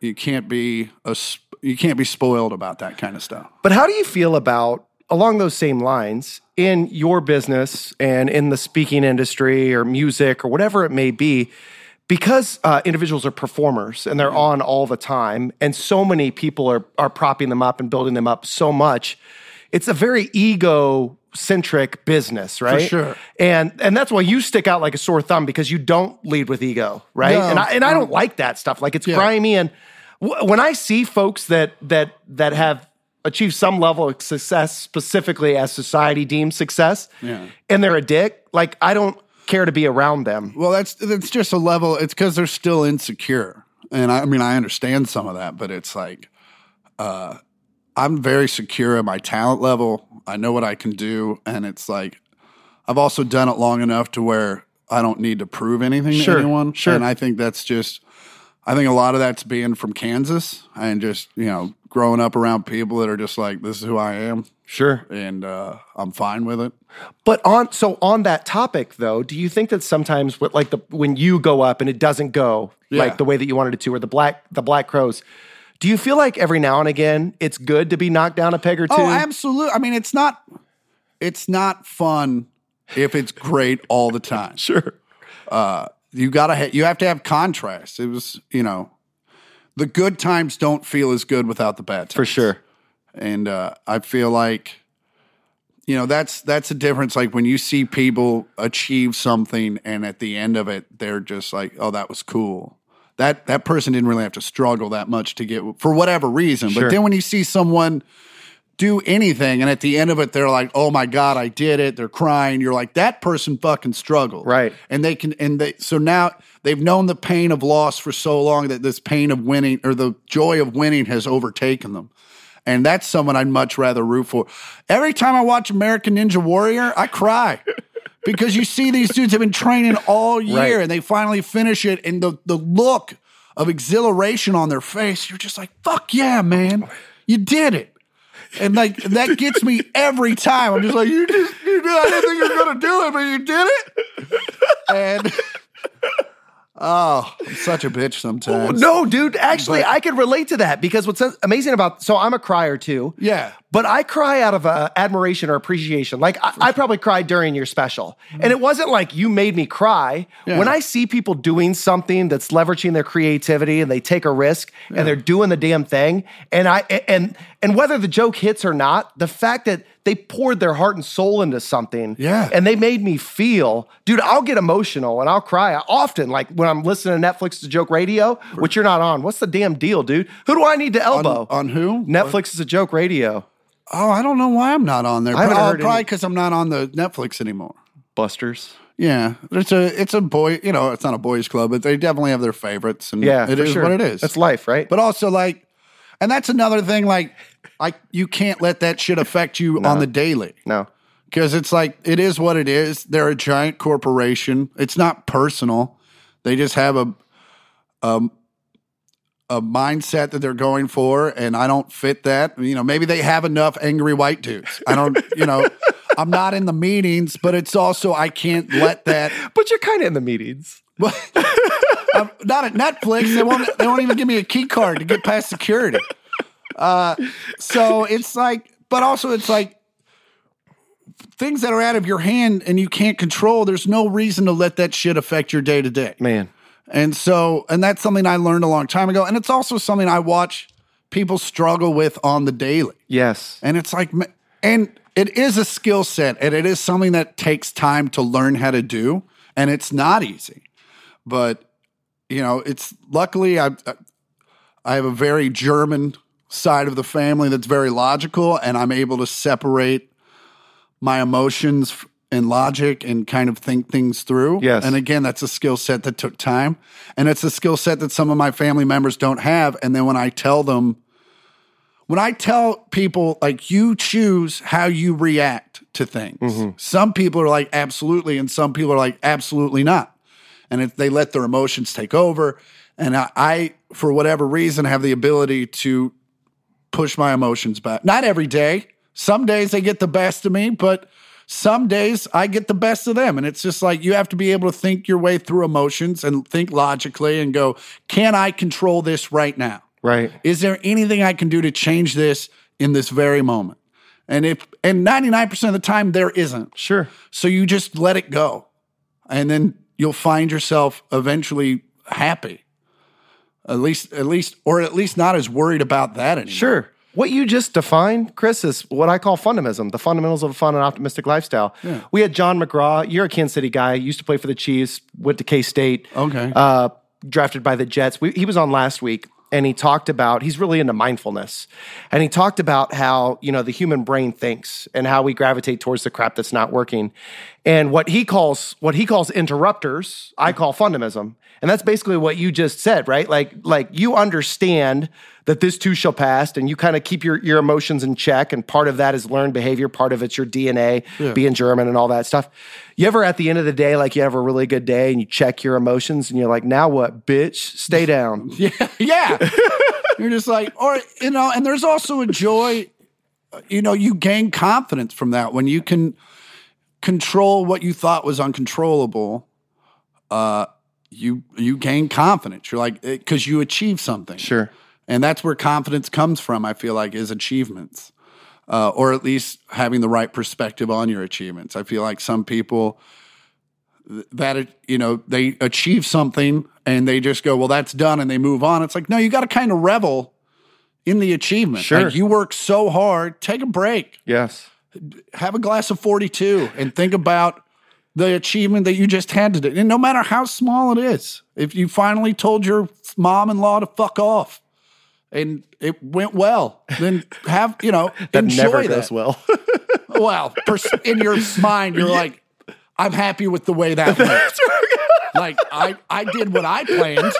[SPEAKER 2] you can't be a you can't be spoiled about that kind of stuff
[SPEAKER 1] But how do you feel about along those same lines in your business and in the speaking industry or music or whatever it may be? Because uh, individuals are performers and they're on all the time, and so many people are are propping them up and building them up so much, it's a very ego centric business, right?
[SPEAKER 2] sure.
[SPEAKER 1] And and that's why you stick out like a sore thumb because you don't lead with ego, right?
[SPEAKER 2] No,
[SPEAKER 1] and I and I don't like that stuff. Like it's
[SPEAKER 2] Yeah.
[SPEAKER 1] grimy and w- when I see folks that that that have achieved some level of success specifically as society deems success
[SPEAKER 2] Yeah.
[SPEAKER 1] and they're a dick, like I don't care to be around them.
[SPEAKER 2] Well, that's that's just a level. It's because they're still insecure, and I, I mean I understand some of that, but it's like, uh, I'm very secure at my talent level. I know what I can do, and it's like, I've also done it long enough to where I don't need to prove anything
[SPEAKER 1] Sure,
[SPEAKER 2] to anyone.
[SPEAKER 1] sure.
[SPEAKER 2] and I think that's just. I think a lot of that's being from Kansas and just you know growing up around people that are just like this is who I am,
[SPEAKER 1] Sure.
[SPEAKER 2] and uh, I'm fine with it.
[SPEAKER 1] But on so on that topic though, do you think that sometimes with like the when you go up and it doesn't go
[SPEAKER 2] Yeah.
[SPEAKER 1] like the way that you wanted it to, or the black the black crowes, do you feel like every now and again it's good to be knocked down a peg or two?
[SPEAKER 2] Oh, absolutely. I mean, it's not it's not fun if it's great all the time.
[SPEAKER 1] sure.
[SPEAKER 2] You gotta ha- you have to have contrast. It was you know, the good times don't feel as good without the bad times
[SPEAKER 1] For sure.
[SPEAKER 2] and uh, I feel like you know that's that's a difference. Like when you see people achieve something, and at the end of it, they're just like, "Oh, that was cool." That that person didn't really have to struggle that much to get for whatever reason.
[SPEAKER 1] Sure.
[SPEAKER 2] But then when you see someone do anything, and at the end of it, they're like, "Oh my god, I did it!" They're crying. You're like, "That person fucking struggled."
[SPEAKER 1] Right.
[SPEAKER 2] and they can and they so now they've known the pain of loss for so long that this pain of winning or the joy of winning has overtaken them and that's someone i'd much rather root for every time i watch american ninja warrior i cry because you see these dudes have been training all year
[SPEAKER 1] Right.
[SPEAKER 2] and they finally finish it and the, the look of exhilaration on their face you're just like fuck yeah man you did it and like that gets me every time. I'm just like, you just you did. I didn't think you were gonna do it, but you did it. And oh, I'm such a bitch sometimes.
[SPEAKER 1] Oh, no, dude, actually,
[SPEAKER 2] But-
[SPEAKER 1] I can relate to that because what's amazing about so I'm a crier too.
[SPEAKER 2] Yeah.
[SPEAKER 1] But I cry out of uh, admiration or appreciation. Like I, I probably cried during your special, and it wasn't like you made me cry.
[SPEAKER 2] Yeah.
[SPEAKER 1] When I see people doing something that's leveraging their creativity and they take a risk and they're doing the damn thing, and I and and whether the joke hits or not, the fact that they poured their heart and soul into something,
[SPEAKER 2] Yeah.
[SPEAKER 1] and they made me feel, dude. I'll get emotional and I'll cry often. Like when I'm listening to Netflix to joke radio, which you're not on. What's the damn deal, dude? Who do I need to elbow?
[SPEAKER 2] On who?
[SPEAKER 1] Netflix is a joke radio.
[SPEAKER 2] Oh, I don't know why I'm not on there.
[SPEAKER 1] I haven't heard
[SPEAKER 2] probably
[SPEAKER 1] any-
[SPEAKER 2] because I'm not on the Netflix anymore.
[SPEAKER 1] Busters.
[SPEAKER 2] Yeah, it's a it's a boy. You know, it's not a boys' club, but they definitely have their favorites, and
[SPEAKER 1] Yeah,
[SPEAKER 2] it
[SPEAKER 1] for
[SPEAKER 2] is
[SPEAKER 1] sure.
[SPEAKER 2] what it is.
[SPEAKER 1] That's life, right?
[SPEAKER 2] but also like, and that's another thing. Like, I you can't let that shit affect you on the daily.
[SPEAKER 1] no.
[SPEAKER 2] because it's like it is what it is. They're a giant corporation. It's not personal. They just have a um a mindset that they're going for, and I don't fit that. You know, maybe they have enough angry white dudes. I don't. You know, I'm not in the meetings, but it's also I can't let that.
[SPEAKER 1] But you're kind of in the meetings.
[SPEAKER 2] Not at Netflix. They won't. They won't even give me a key card to get past security. Uh, so it's like, but also it's like things that are out of your hand and you can't control. There's no reason to let that shit affect your day to day.
[SPEAKER 1] Man.
[SPEAKER 2] And so, and that's something I learned a long time ago. And it's also something I watch people struggle with on the daily.
[SPEAKER 1] Yes.
[SPEAKER 2] And it's like, and it is a skill set and it is something that takes time to learn how to do. And it's not easy. But, you know, it's luckily I, I have a very German side of the family that's very logical and I'm able to separate my emotions and logic and kind of think things through.
[SPEAKER 1] Yes.
[SPEAKER 2] And again, that's a skill set that took time. And it's a skill set that some of my family members don't have. And then when I tell them, when I tell people like you choose how you react to things. Mm-hmm. Some people are like absolutely, and some people are like absolutely not, and if they let their emotions take over. And I, I, for whatever reason, have the ability to push my emotions back. Not every day. Some days they get the best of me, but some days I get the best of them. And it's just like you have to be able to think your way through emotions and think logically and go, can I control this right now?
[SPEAKER 1] Right.
[SPEAKER 2] Is there anything I can do to change this in this very moment? And if and 99% of the time there isn't.
[SPEAKER 1] Sure.
[SPEAKER 2] So you just let it go. And then you'll find yourself eventually happy. At least at least or at least not as worried about that anymore.
[SPEAKER 1] Sure. What you just defined, Chris, is what I call Fundamism, the fundamentals of a fun and optimistic lifestyle. We had Jon McGraw. You're a Kansas City guy, used to play for the Chiefs, went to K State.
[SPEAKER 2] Okay.
[SPEAKER 1] Uh, drafted by the Jets. We, he was on last week and he talked about, he's really into mindfulness. And he talked about how, you know, the human brain thinks and how we gravitate towards the crap that's not working. And what he calls, what he calls interrupters, I call Fundamism. And that's basically what you just said, right? Like, like you understand that this too shall pass and you kind of keep your, your emotions in check. And part of that is learned behavior. Part of it's your DNA, being German and all that stuff. You ever at the end of the day, like you have a really good day and you check your emotions and you're like, now what, bitch? Stay down.
[SPEAKER 2] Yeah. Yeah. You're just like, or, you know, and there's also a joy, you know, you gain confidence from that when you can control what you thought was uncontrollable. Uh, you you gain confidence. You're like because you achieve something.
[SPEAKER 1] Sure.
[SPEAKER 2] And that's where confidence comes from. I feel like is achievements, uh, or at least having the right perspective on your achievements. I feel like some people that you know they achieve something and they just go, well, that's done, and they move on. It's like no, you got to kind of revel in the achievement.
[SPEAKER 1] Sure.
[SPEAKER 2] Like, you work so hard. Take a break.
[SPEAKER 1] Yes.
[SPEAKER 2] Have a glass of forty two and think about the achievement that you just had today. And no matter how small it is, if you finally told your mom in law to fuck off and it went well, then have, you know,
[SPEAKER 1] That
[SPEAKER 2] enjoy
[SPEAKER 1] never
[SPEAKER 2] that.
[SPEAKER 1] well.
[SPEAKER 2] Well, pers- in your mind, you're like, I'm happy with the way that went. Like, I, I did what I planned.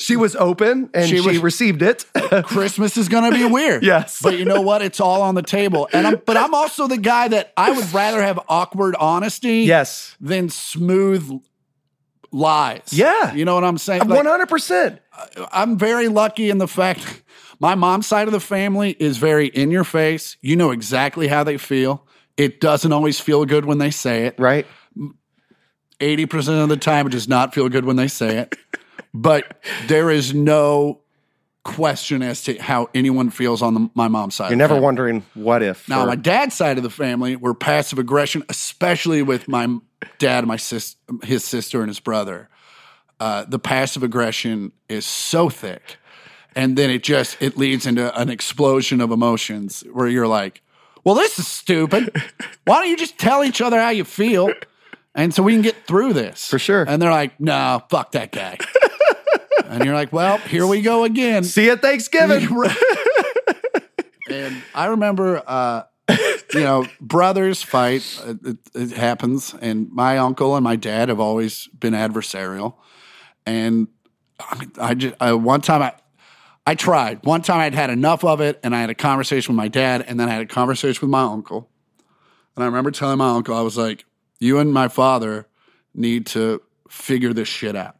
[SPEAKER 1] she was open and
[SPEAKER 2] She
[SPEAKER 1] she,
[SPEAKER 2] was-
[SPEAKER 1] received it.
[SPEAKER 2] Christmas is going to be weird.
[SPEAKER 1] Yes.
[SPEAKER 2] But you know what? It's all on the table. And I'm, but I'm also the guy that I would rather have awkward honesty
[SPEAKER 1] yes.
[SPEAKER 2] than smooth lies.
[SPEAKER 1] Yeah.
[SPEAKER 2] You know what I'm saying? Like,
[SPEAKER 1] One hundred percent.
[SPEAKER 2] I'm very lucky in the fact my mom's side of the family is very in your face. You know exactly how they feel. It doesn't always feel good when they say it.
[SPEAKER 1] Right.
[SPEAKER 2] 80% of the time, it does not feel good when they say it. But there is no question as to how anyone feels on the, my mom's side.
[SPEAKER 1] You're never wondering what if.
[SPEAKER 2] Now,
[SPEAKER 1] or-
[SPEAKER 2] my dad's side of the family were passive aggression, especially with my dad, my sis, his sister, and his brother. Uh, the passive aggression is so thick, and then it just it leads into an explosion of emotions where you're like, "Well, this is stupid. Why don't you just tell each other how you feel?" And so we can get through this
[SPEAKER 1] For sure.
[SPEAKER 2] And they're like, "No, fuck that guy." and you're like, "Well, here we go again."
[SPEAKER 1] See you at Thanksgiving.
[SPEAKER 2] And I remember, uh, you know, brothers fight. It, it, happens. And my uncle and my dad have always been adversarial. And I, I just, I, one time I, I tried. One time I'd had enough of it and I had a conversation with my dad and then I had a conversation with my uncle. And I remember telling my uncle, I was like, you and my father need to figure this shit out.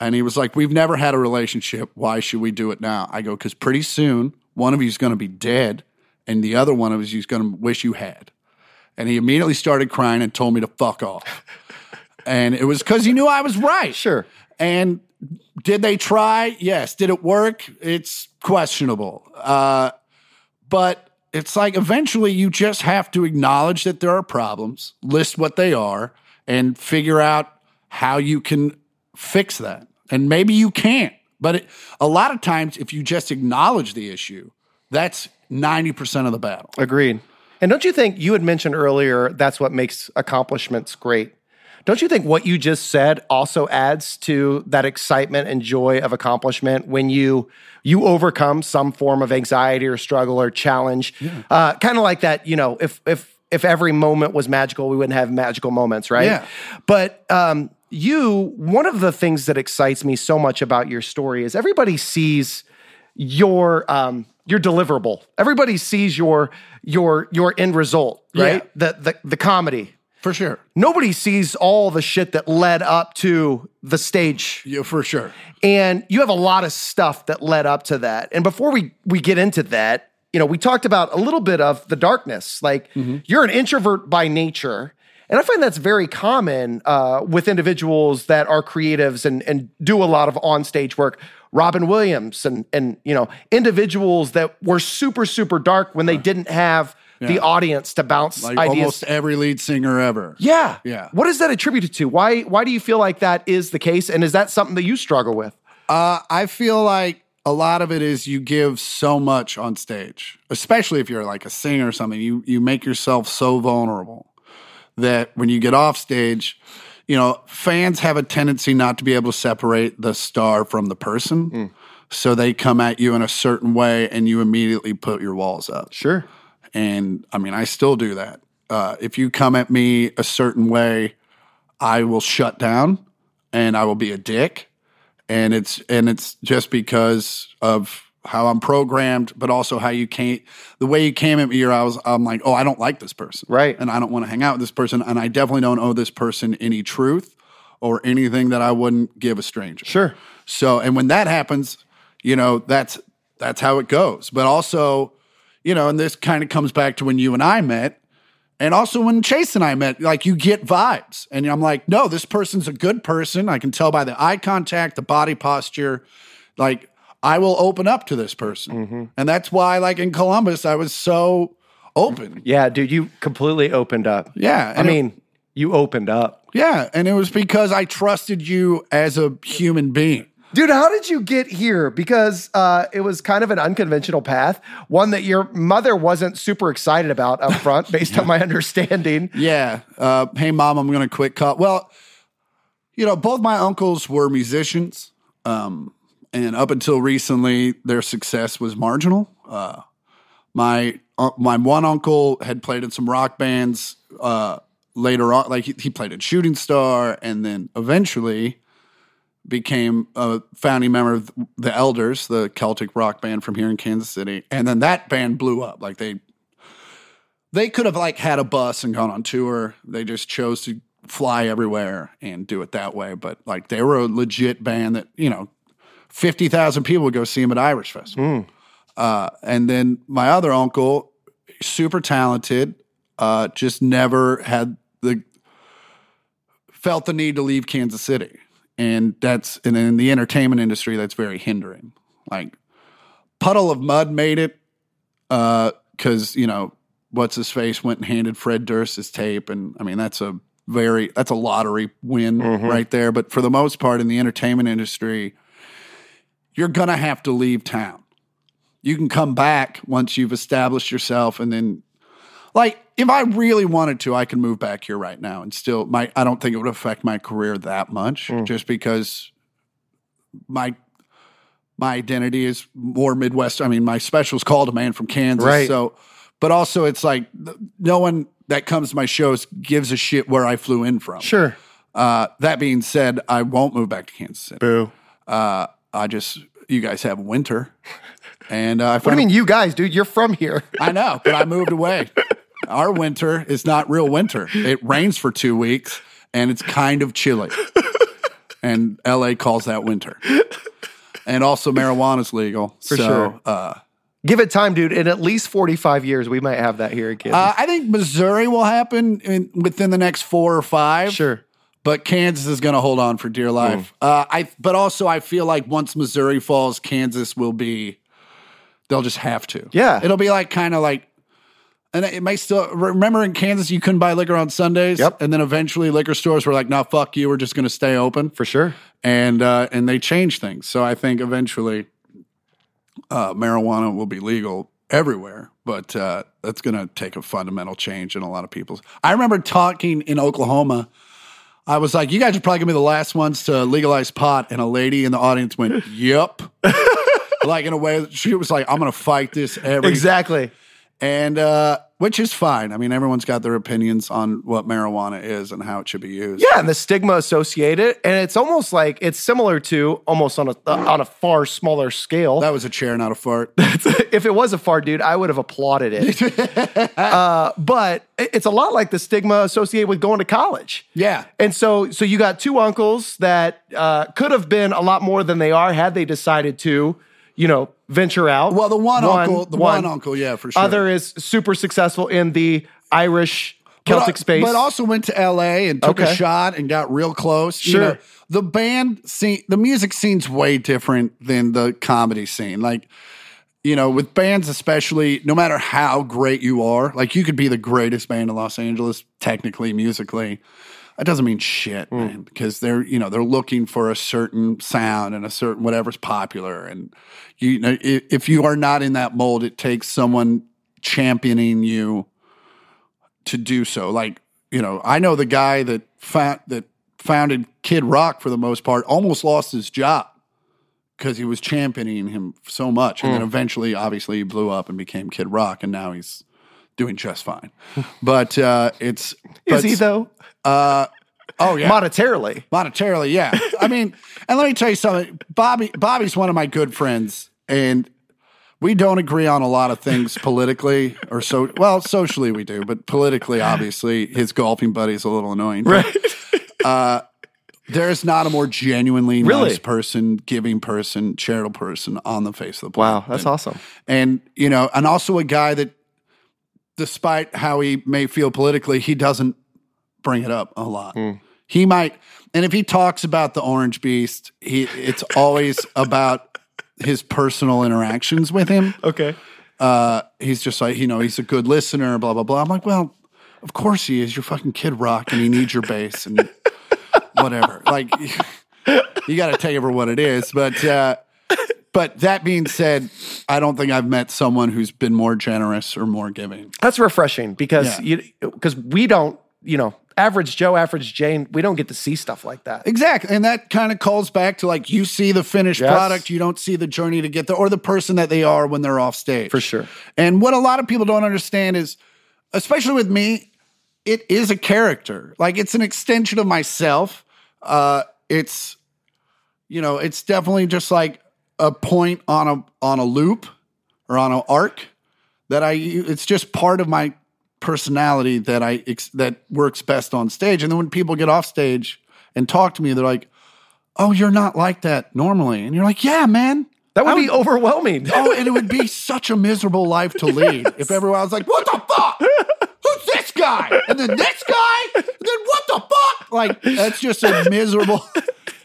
[SPEAKER 2] And he was like, We've never had a relationship. Why should we do it now? I go, Because pretty soon one of you is going to be dead and the other one of you going to wish you had. And he immediately started crying and told me to fuck off. and it was because he knew I was right.
[SPEAKER 1] Sure.
[SPEAKER 2] And did they try? Yes. Did it work? It's questionable. Uh, but it's like eventually you just have to acknowledge that there are problems, list what they are, and figure out how you can fix that. And maybe you can't. But it, a lot of times, if you just acknowledge the issue, that's 90% of the battle.
[SPEAKER 1] Agreed. And don't you think you had mentioned earlier that's what makes accomplishments great? Don't you think what you just said also adds to that excitement and joy of accomplishment when you you overcome some form of anxiety or struggle or challenge? Uh, kind of like that, you know, if if if every moment was magical, we wouldn't have magical moments, right?
[SPEAKER 2] Yeah.
[SPEAKER 1] But um, you, one of the things that excites me so much about your story is everybody sees your um your deliverable. Everybody sees your your your end result, right? Yeah. The the the comedy.
[SPEAKER 2] For sure.
[SPEAKER 1] Nobody sees all the shit that led up to the stage.
[SPEAKER 2] Yeah, for sure.
[SPEAKER 1] And you have a lot of stuff that led up to that. And before we we get into that, you know, we talked about a little bit of the darkness. Like you're an introvert by nature. And I find that's very common uh, with individuals that are creatives and, and do a lot of onstage work. Robin Williams and and you know individuals that were super super dark when they didn't have the audience to bounce
[SPEAKER 2] Like
[SPEAKER 1] ideas.
[SPEAKER 2] almost every lead singer ever.
[SPEAKER 1] yeah,
[SPEAKER 2] Yeah.
[SPEAKER 1] What is that attributed to? Why why do you feel like that is the case? And is that something that you struggle with?
[SPEAKER 2] Uh, I feel like a lot of it is you give so much on stage, especially if you're like a singer or something. You you make yourself so vulnerable that when you get off stage, you know, fans have a tendency not to be able to separate the star from the person. So they come at you in a certain way and you immediately put your walls up.
[SPEAKER 1] Sure.
[SPEAKER 2] And I mean, I still do that. Uh, if you come at me a certain way, I will shut down and I will be a dick. And it's and it's just because of how I'm programmed, but also how you came the way you came at me. Or I was I'm like, oh, I don't like this person,
[SPEAKER 1] Right.
[SPEAKER 2] And I don't want to hang out with this person, and I definitely don't owe this person any truth or anything that I wouldn't give a stranger.
[SPEAKER 1] Sure.
[SPEAKER 2] So, and when that happens, you know, that's that's how it goes. But also, you know, and this kind of comes back to when you and I met, and also when Chase and I met, like you get vibes. And I'm like, no, this person's a good person. I can tell by the eye contact, the body posture. Like, I will open up to this person. And that's why, like in Columbus, I was so open.
[SPEAKER 1] Yeah, dude, you completely opened up.
[SPEAKER 2] Yeah.
[SPEAKER 1] I
[SPEAKER 2] it-
[SPEAKER 1] mean, you opened up.
[SPEAKER 2] yeah. And it was because I trusted you as a human being.
[SPEAKER 1] Dude, how did you get here? Because uh, it was kind of an unconventional path, one that your mother wasn't super excited about up front, based on my understanding.
[SPEAKER 2] Yeah. Uh, hey, mom, I'm going to quit. Co-. Well, you know, both my uncles were musicians. Um, and up until recently, their success was marginal. Uh, my uh, my one uncle had played in some rock bands. Uh, later on, like he, he played in Shooting Star, and then eventually became a founding member of the Elders, the Celtic rock band from here in Kansas City. And then that band blew up. Like they they could have like had a bus and gone on tour. They just chose to fly everywhere and do it that way. But like they were a legit band that you know, fifty thousand people would go see him at Irish Festival. Uh, and then my other uncle, super talented, uh, just never had the felt the need to leave Kansas City, and that's and in the entertainment industry, that's very hindering. Like Puddle of Mudd made it because you know what's his face went and handed Fred Durst his tape, and I mean that's a very that's a lottery win right there. But for the most part, in the entertainment industry, you're gonna have to leave town. You can come back once you've established yourself, and then like if I really wanted to, I can move back here right now and still my I don't think it would affect my career that much just because my my identity is more Midwest. I mean, my special is called a man from Kansas.
[SPEAKER 1] Right.
[SPEAKER 2] So but also it's like no one that comes to my shows gives a shit where I flew in from.
[SPEAKER 1] Sure.
[SPEAKER 2] Uh, that being said, I won't move back to Kansas City.
[SPEAKER 1] Boo.
[SPEAKER 2] Uh, I just you guys have winter. And uh, I
[SPEAKER 1] What do you mean, you guys, dude? You're from here.
[SPEAKER 2] I know, but I moved away. Our winter is not real winter. It rains for two weeks and it's kind of chilly. And LA calls that winter. And also marijuana's legal. so
[SPEAKER 1] sure.
[SPEAKER 2] uh,
[SPEAKER 1] Give it time, dude. In at least 45 years, we might have that here again.
[SPEAKER 2] uh, I think Missouri will happen in, within the next four or five.
[SPEAKER 1] sure.
[SPEAKER 2] But Kansas is going to hold on for dear life. Uh, I but also I feel like once Missouri falls, Kansas will be. They'll just have to.
[SPEAKER 1] Yeah.
[SPEAKER 2] it'll be like kind of like, and it may still remember in Kansas you couldn't buy liquor on Sundays.
[SPEAKER 1] Yep.
[SPEAKER 2] And then eventually liquor stores were like, "No, fuck you. We're just going to stay open."
[SPEAKER 1] For sure.
[SPEAKER 2] And uh, and they changed things. So I think eventually, uh, marijuana will be legal everywhere. But uh, that's going to take a fundamental change in a lot of people's. I remember talking in Oklahoma. I was like, you guys are probably gonna be the last ones to legalize pot. And a lady in the audience went, Yep. like in a way, that she was like, I'm gonna fight this every
[SPEAKER 1] Exactly.
[SPEAKER 2] and uh which is fine. I mean, everyone's got their opinions on what marijuana is and how it should be used.
[SPEAKER 1] Yeah, and the stigma associated, and it's almost like it's similar to almost on a on a far smaller scale.
[SPEAKER 2] That was a chair, not a fart.
[SPEAKER 1] if it was a fart, dude, I would have applauded it. uh, but it's a lot like the stigma associated with going to college.
[SPEAKER 2] Yeah.
[SPEAKER 1] And so, so you got two uncles that uh, could have been a lot more than they are had they decided to, you know, venture out.
[SPEAKER 2] Well, the one, uncle, the one, uncle, yeah, for sure.
[SPEAKER 1] Other is super successful in the Irish Celtic
[SPEAKER 2] but,
[SPEAKER 1] space.
[SPEAKER 2] but also went to L.A. and took
[SPEAKER 1] Okay.
[SPEAKER 2] a shot and got real close. You
[SPEAKER 1] Sure.
[SPEAKER 2] know, the band scene, the music scene's way different than the comedy scene. Like, you know, with bands especially, no matter how great you are, like you could be the greatest band in Los Angeles, technically, musically. That doesn't mean shit,
[SPEAKER 1] Hmm.
[SPEAKER 2] man, because they're you know they're looking for a certain sound and a certain whatever's popular, and you know if, if you are not in that mold, it takes someone championing you to do so. Like, you know, I know the guy that found that founded Kid Rock for the most part almost lost his job because he was championing him so much, and then eventually, obviously, he blew up and became Kid Rock, and now he's doing just fine. but uh, it's
[SPEAKER 1] is
[SPEAKER 2] but-
[SPEAKER 1] he though?
[SPEAKER 2] Uh, oh yeah,
[SPEAKER 1] Monetarily.
[SPEAKER 2] monetarily, yeah. I mean, and let me tell you something. Bobby, Bobby's one of my good friends, and we don't agree on a lot of things politically or so. Well, socially we do, but politically, obviously, his golfing buddy is a little annoying. But
[SPEAKER 1] Right.
[SPEAKER 2] Uh, There's not a more genuinely
[SPEAKER 1] Really?
[SPEAKER 2] nice person, giving person, charitable person on the face of the planet.
[SPEAKER 1] wow, that's awesome.
[SPEAKER 2] and you know, and also a guy that, despite how he may feel politically, he doesn't bring it up a lot. He might, and if he talks about the Orange Beast, he it's always about his personal interactions with him.
[SPEAKER 1] Okay.
[SPEAKER 2] Uh, he's just like, you know, he's a good listener, blah blah blah. I'm like, well, of course he is. You're fucking Kid Rock, and he needs your bass and whatever. Like, you got to take it for what it is. But uh, but that being said, I don't think I've met someone who's been more generous or more giving.
[SPEAKER 1] That's refreshing because
[SPEAKER 2] Yeah.
[SPEAKER 1] you because we don't, you know, average Joe, average Jane, we don't get to see stuff like that.
[SPEAKER 2] Exactly. And that kind of calls back to like you see the finished
[SPEAKER 1] Yes.
[SPEAKER 2] product, you don't see the journey to get there or the person that they are when they're off stage.
[SPEAKER 1] For sure.
[SPEAKER 2] And what a lot of people don't understand is, especially with me, it is a character. Like it's an extension of myself. Uh, it's, you know, it's definitely just like a point on a on a loop or on an arc that I. It's just part of my personality that I ex- that works best on stage. And then when people get off stage and talk to me, they're like, "Oh, you're not like that normally," and you're like, "Yeah, man."
[SPEAKER 1] That would
[SPEAKER 2] I
[SPEAKER 1] be overwhelming.
[SPEAKER 2] Oh, and it would be such a miserable life to lead if everyone was like, "What the fuck? Who's this guy?" And then this guy, and then what the fuck? Like that's just a miserable.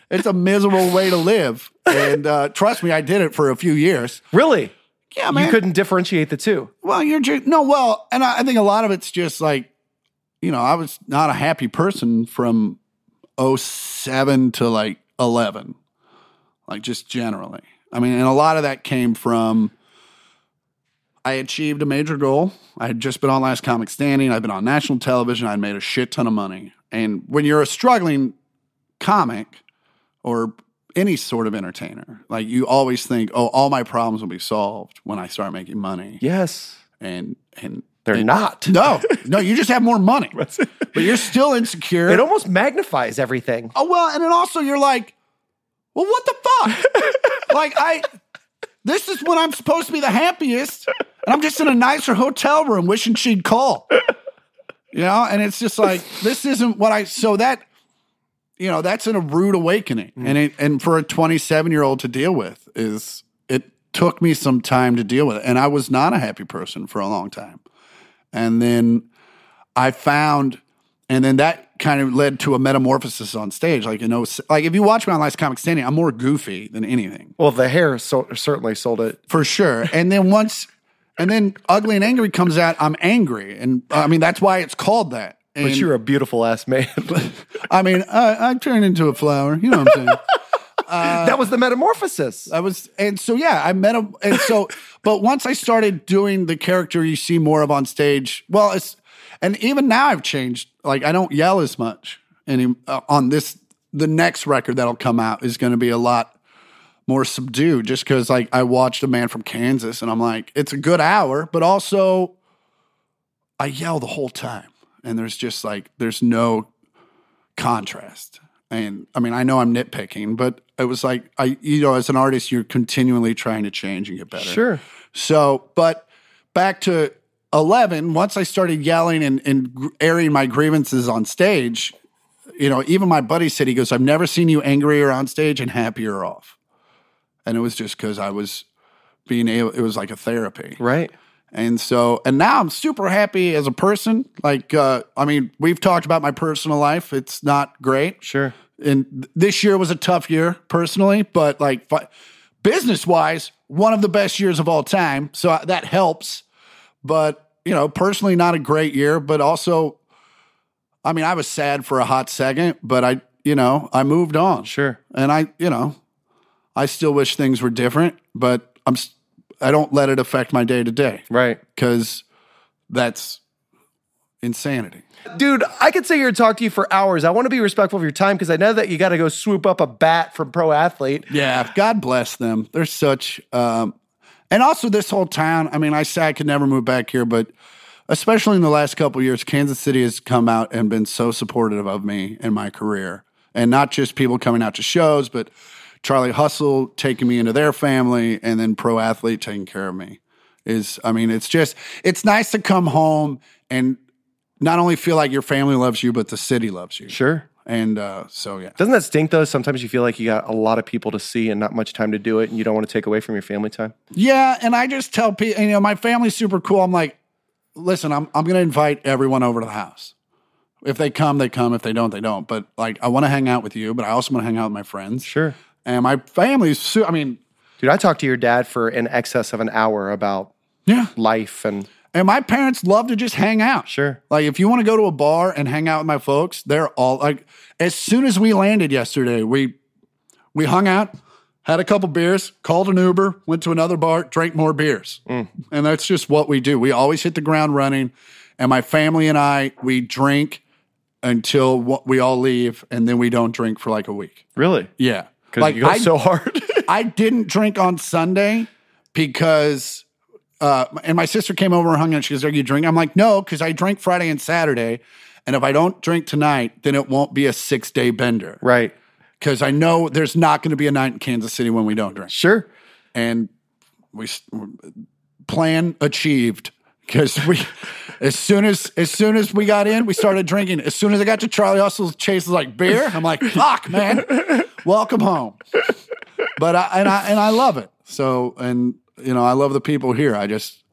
[SPEAKER 2] It's a miserable way to live, and uh, trust me, I did it for a few years.
[SPEAKER 1] really?
[SPEAKER 2] Yeah, man.
[SPEAKER 1] You couldn't differentiate the two.
[SPEAKER 2] Well, you're just no. Well, and I, I think a lot of it's just like, you know, I was not a happy person from 07 to like 11, like just generally. I mean, and a lot of that came from I achieved a major goal. I had just been on Last Comic Standing. I'd been on national television. I'd made a shit ton of money. And when you're a struggling comic or any sort of entertainer, like you always think, oh, all my problems will be solved when I start making money.
[SPEAKER 1] Yes.
[SPEAKER 2] And and
[SPEAKER 1] They're
[SPEAKER 2] and-
[SPEAKER 1] not.
[SPEAKER 2] No, no, you just have more money, but you're still insecure.
[SPEAKER 1] It almost magnifies everything.
[SPEAKER 2] Oh well, and then also you're like, well, what the fuck? like I, this is when I'm supposed to be the happiest, and I'm just in a nicer hotel room wishing she'd call. You know, and it's just like this isn't what I. So that, you know, that's in a rude awakening, mm. and it, and for a 27 year old to deal with is it took me some time to deal with it, and I was not a happy person for a long time, and then I found, and then that kind of led to a metamorphosis on stage. Like you know, like if you watch me on Last Comic Standing, I'm more goofy than anything
[SPEAKER 1] Well, the hair so, certainly sold it.
[SPEAKER 2] for sure. And then once, and then Ugly and Angry comes out, I'm angry, and I mean that's why it's called that. And
[SPEAKER 1] But you're a beautiful ass man.
[SPEAKER 2] I mean, I, I turned into a flower. You know what I'm saying?
[SPEAKER 1] that was the metamorphosis.
[SPEAKER 2] I was, and so yeah, I met him, and so, but once I started doing the character you see more of on stage, well, it's, and even now I've changed. Like I don't yell as much, and uh, on this, the next record that'll come out is going to be a lot more subdued, just because like I watched a man from Kansas, and I'm like, it's a good hour, but also. I yell the whole time, and there's just like there's no contrast. And I mean, I know I'm nitpicking, but it was like I, you know, as an artist, you're continually trying to change and get better.
[SPEAKER 1] Sure.
[SPEAKER 2] So, but back to 11, once I started yelling and, and airing my grievances on stage, you know, even my buddy said, he goes, I've never seen you angrier on stage and happier off. And it was just because I was being able, it was like a therapy.
[SPEAKER 1] Right.
[SPEAKER 2] And so, and now I'm super happy as a person. Like, uh, I mean, we've talked about my personal life. It's not great.
[SPEAKER 1] Sure.
[SPEAKER 2] And th- this year was a tough year personally, but like fi- business wise, one of the best years of all time. So I- that helps. But, you know, personally, not a great year, but also, I mean, I was sad for a hot second, but I, you know, I moved on.
[SPEAKER 1] Sure.
[SPEAKER 2] And I, you know, I still wish things were different, but I'm, s- I don't let it affect my day to day
[SPEAKER 1] Right.
[SPEAKER 2] because that's insanity.
[SPEAKER 1] Dude, I could sit here and talk to you for hours. I want to be respectful of your time because I know that you got to go swoop up a bat from Pro Athlete.
[SPEAKER 2] Yeah, God bless them. They're such, um, and also this whole town. I mean, I say I could never move back here, but especially in the last couple of years, Kansas City has come out and been so supportive of me in my career, and not just people coming out to shows, but Charlie Hustle taking me into their family, and then Pro Athlete taking care of me. Is I mean, it's just it's nice to come home and not only feel like your family loves you, but the city loves you.
[SPEAKER 1] Sure.
[SPEAKER 2] And uh, so yeah.
[SPEAKER 1] Doesn't that stink though? Sometimes you feel like you got a lot of people to see and not much time to do it, and you don't want to take away from your family time.
[SPEAKER 2] Yeah, and I just tell people, you know, my family's super cool. I'm like, listen, I'm I'm gonna invite everyone over to the house. If they come, they come. If they don't, they don't. But like, I want to hang out with you, but I also want to hang out with my friends.
[SPEAKER 1] Sure.
[SPEAKER 2] And my family's, su- I mean,
[SPEAKER 1] Dude, I talked to your dad for in excess of an hour about
[SPEAKER 2] yeah.
[SPEAKER 1] life and
[SPEAKER 2] And my parents love to just hang out.
[SPEAKER 1] sure.
[SPEAKER 2] Like, if you want to go to a bar and hang out with my folks, they're all like, as soon as we landed yesterday, we we hung out, had a couple beers, called an Uber, went to another bar, drank more beers. Mm. And that's just what we do. We always hit the ground running. And my family and I, we drink until we all leave, and then we don't drink for like a week.
[SPEAKER 1] Really?
[SPEAKER 2] Yeah.
[SPEAKER 1] Because you go
[SPEAKER 2] I,
[SPEAKER 1] so hard.
[SPEAKER 2] I didn't drink on Sunday because, uh, and my sister came over and hung out. She goes, Are you drinking? I'm like, No, because I drank Friday and Saturday. And if I don't drink tonight, then it won't be a six day bender.
[SPEAKER 1] right.
[SPEAKER 2] Because I know there's not going to be a night in Kansas City when we don't drink.
[SPEAKER 1] Sure.
[SPEAKER 2] And we plan achieved. Because we, as soon as as soon as we got in, we started drinking. As soon as I got to Charlie Hustle's, Chase was like beer. I'm like, fuck, man, welcome home. But I and I and I love it. So and you know I love the people here. I just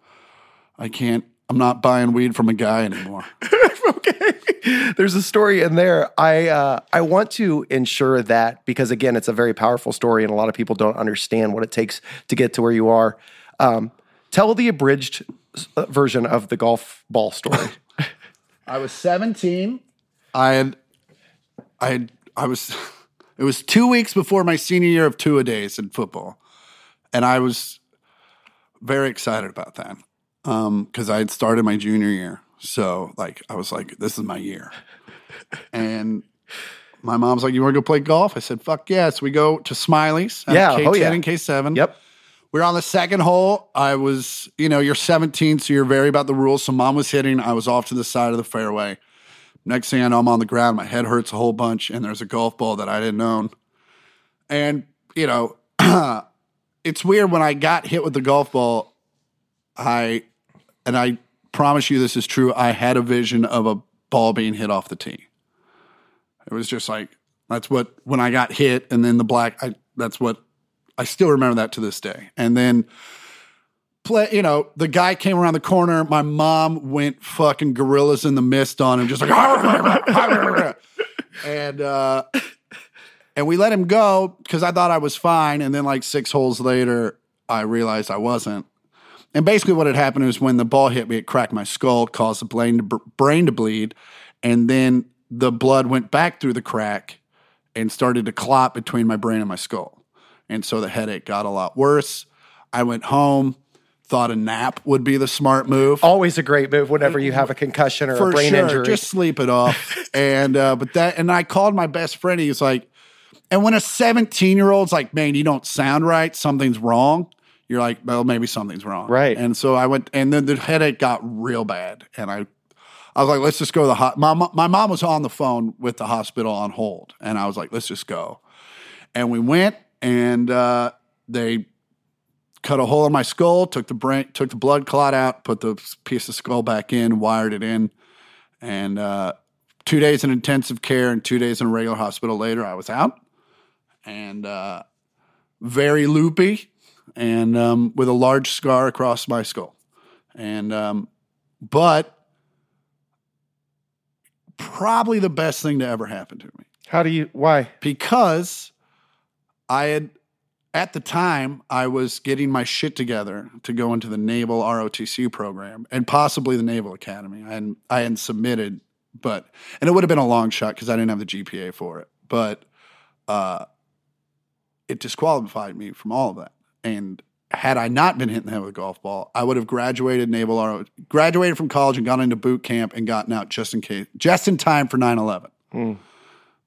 [SPEAKER 2] I can't. I'm not buying weed from a guy anymore.
[SPEAKER 1] okay. There's a story in there. I uh, I want to ensure that because again, it's a very powerful story, and a lot of people don't understand what it takes to get to where you are. Um, tell the abridged Uh, version of the golf ball story.
[SPEAKER 2] I was 17. I had, I had, I was, it was two weeks before my senior year of two a days in football. And I was very excited about that um, because I had started my junior year. So, like, I was like, this is my year. and my mom's like, you want to go play golf? I said, fuck yes. we go to Smiley's. at
[SPEAKER 1] Yeah,
[SPEAKER 2] K10
[SPEAKER 1] oh yeah.
[SPEAKER 2] and K7.
[SPEAKER 1] yep.
[SPEAKER 2] We were on the second hole. I was, you know, you're 17, so you're very about the rules. So mom was hitting. I was off to the side of the fairway. Next thing I know, I'm on the ground. My head hurts a whole bunch, and there's a golf ball that I didn't own. And, you know, it's weird when I got hit with the golf ball, I, and I promise you this is true, I had a vision of a ball being hit off the tee. It was just like, that's what, when I got hit, and then the black, I, that's what I still remember that to this day. And then, play, you know, the guy came around the corner. My mom went fucking gorillas in the mist on him, just like, and uh, and we let him go because I thought I was fine. And then, like six holes later, I realized I wasn't. And basically, what had happened was when the ball hit me, it cracked my skull, caused the brain to, brain to bleed, and then the blood went back through the crack and started to clot between my brain and my skull. And so the headache got a lot worse. I went home, thought a nap would be the smart move.
[SPEAKER 1] Always a great move whenever you have a concussion or a brain
[SPEAKER 2] sure,
[SPEAKER 1] injury.
[SPEAKER 2] just sleep it off. and uh, but that, and I called my best friend. He was like, and when a 17 year old's like, man, you don't sound right, something's wrong. you're like, well, maybe something's wrong.
[SPEAKER 1] Right.
[SPEAKER 2] And so I went, and then the headache got real bad. And I, I was like, let's just go to the hot. My, my mom was on the phone with the hospital on hold. And I was like, let's just go. And we went, and uh, they cut a hole in my skull, took the brain, took the blood clot out, put the piece of skull back in, wired it in. And uh, two days in intensive care and two days in a regular hospital later, I was out. And uh, very loopy and um, with a large scar across my skull. And um, but probably the best thing to ever happen to me
[SPEAKER 1] How do you? Why?
[SPEAKER 2] because I had at the time I was getting my shit together to go into the Naval ROTC program and possibly the Naval Academy. And I hadn't submitted, but and it would have been a long shot because I didn't have the GPA for it. But uh, it disqualified me from all of that. And had I not been hitting the head with a golf ball, I would have graduated Naval RO, graduated from college and gone into boot camp and gotten out just in case, just in time for 9 11.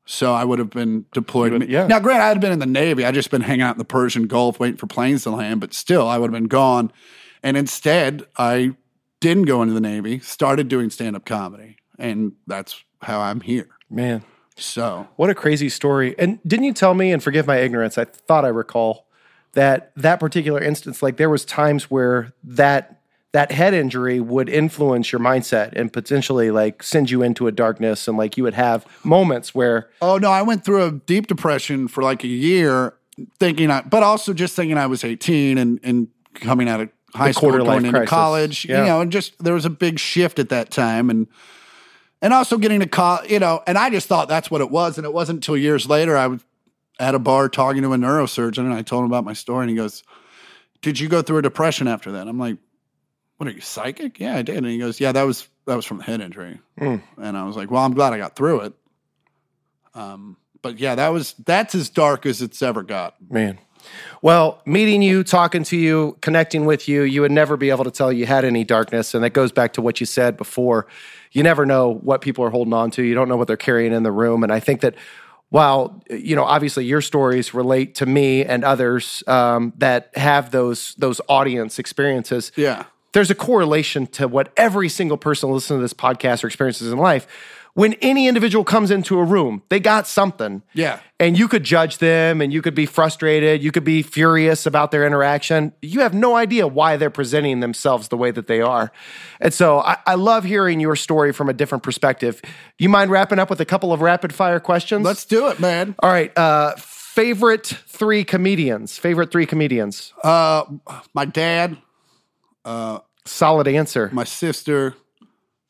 [SPEAKER 2] So I would have been deployed.
[SPEAKER 1] Yeah.
[SPEAKER 2] Now, granted, I had been in the Navy. I'd just been hanging out in the Persian Gulf waiting for planes to land, but still, I would have been gone. And instead, I didn't go into the Navy. Started doing stand up comedy, and that's how I'm here.
[SPEAKER 1] Man,
[SPEAKER 2] So
[SPEAKER 1] what a crazy story. And didn't you tell me? And forgive my ignorance. I thought I recall that that particular instance, like there was times where that that head injury would influence your mindset and potentially like send you into a darkness, and like you would have moments where
[SPEAKER 2] Oh no, I went through a deep depression for like a year, thinking I, but also just thinking I was 18 and and coming out of high school, going into
[SPEAKER 1] crisis.
[SPEAKER 2] college,
[SPEAKER 1] Yeah.
[SPEAKER 2] you know, and just there was a big shift at that time, and and also getting to college, you know, and I just thought that's what it was, and it wasn't until years later I was at a bar talking to a neurosurgeon, and I told him about my story, and he goes, "Did you go through a depression after that?" I'm like. What are you psychic? Yeah, I did. And he goes, "Yeah, that was that was from the head injury."
[SPEAKER 1] Mm.
[SPEAKER 2] And I was like, "Well, I'm glad I got through it." Um, but yeah, that was that's as dark as it's ever got.
[SPEAKER 1] Man. Well, meeting you, talking to you, connecting with you, you would never be able to tell you had any darkness. And that goes back to what you said before. You never know what people are holding on to. You don't know what they're carrying in the room. And I think that while, you know, obviously your stories relate to me and others um, that have those those audience experiences,
[SPEAKER 2] Yeah.
[SPEAKER 1] There's a correlation to what every single person listening to this podcast or experiences in life. When any individual comes into a room, they got something.
[SPEAKER 2] Yeah.
[SPEAKER 1] And you could judge them and you could be frustrated. You could be furious about their interaction. You have no idea why they're presenting themselves the way that they are. And so I, I love hearing your story from a different perspective. You mind wrapping up with a couple of rapid fire questions?
[SPEAKER 2] Let's do it, man.
[SPEAKER 1] All right. Uh, favorite three comedians. Favorite three comedians.
[SPEAKER 2] Uh, my dad,
[SPEAKER 1] Solid answer.
[SPEAKER 2] my sister,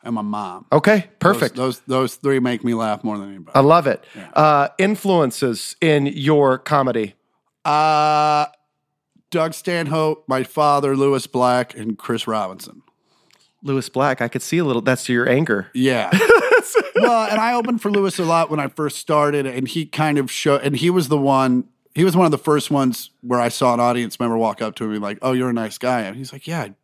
[SPEAKER 2] and my mom.
[SPEAKER 1] Okay. Perfect.
[SPEAKER 2] Those, those three make me laugh more than anybody.
[SPEAKER 1] I love it. Uh, influences in your comedy.
[SPEAKER 2] Uh, Doug Stanhope, my father, Lewis Black, and Chris Robinson.
[SPEAKER 1] Lewis Black. I could see a little. That's your anger.
[SPEAKER 2] Yeah. well, and I opened for Lewis a lot when I first started, and he kind of showed, and he was the one. He was one of the first ones where I saw an audience member walk up to me like, "Oh, you're a nice guy," and he's like, "Yeah." I'd,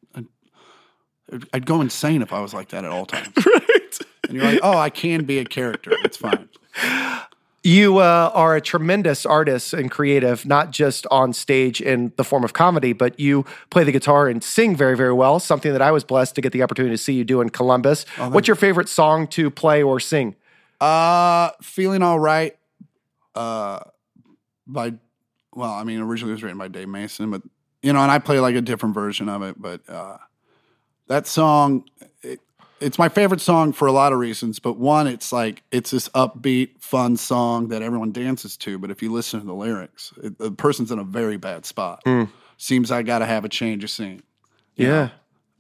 [SPEAKER 2] I'd, I'd go insane if I was like that at all times.
[SPEAKER 1] right.
[SPEAKER 2] And you're like, "Oh, I can be a character. It's fine."
[SPEAKER 1] You uh, are a tremendous artist and creative, not just on stage in the form of comedy, but you play the guitar and sing very, very well. Something that I was blessed to get the opportunity to see you do in Columbus. What's your favorite song to play or sing?
[SPEAKER 2] Uh, feeling all right. Uh, by well, I mean, originally it was written by Dave Mason, but you know, and I play like a different version of it. But uh, that song, it, it's my favorite song for a lot of reasons. But one, it's like it's this upbeat, fun song that everyone dances to. But if you listen to the lyrics, it, the person's in a very bad spot. Seems I got to have a change of scene
[SPEAKER 1] Yeah.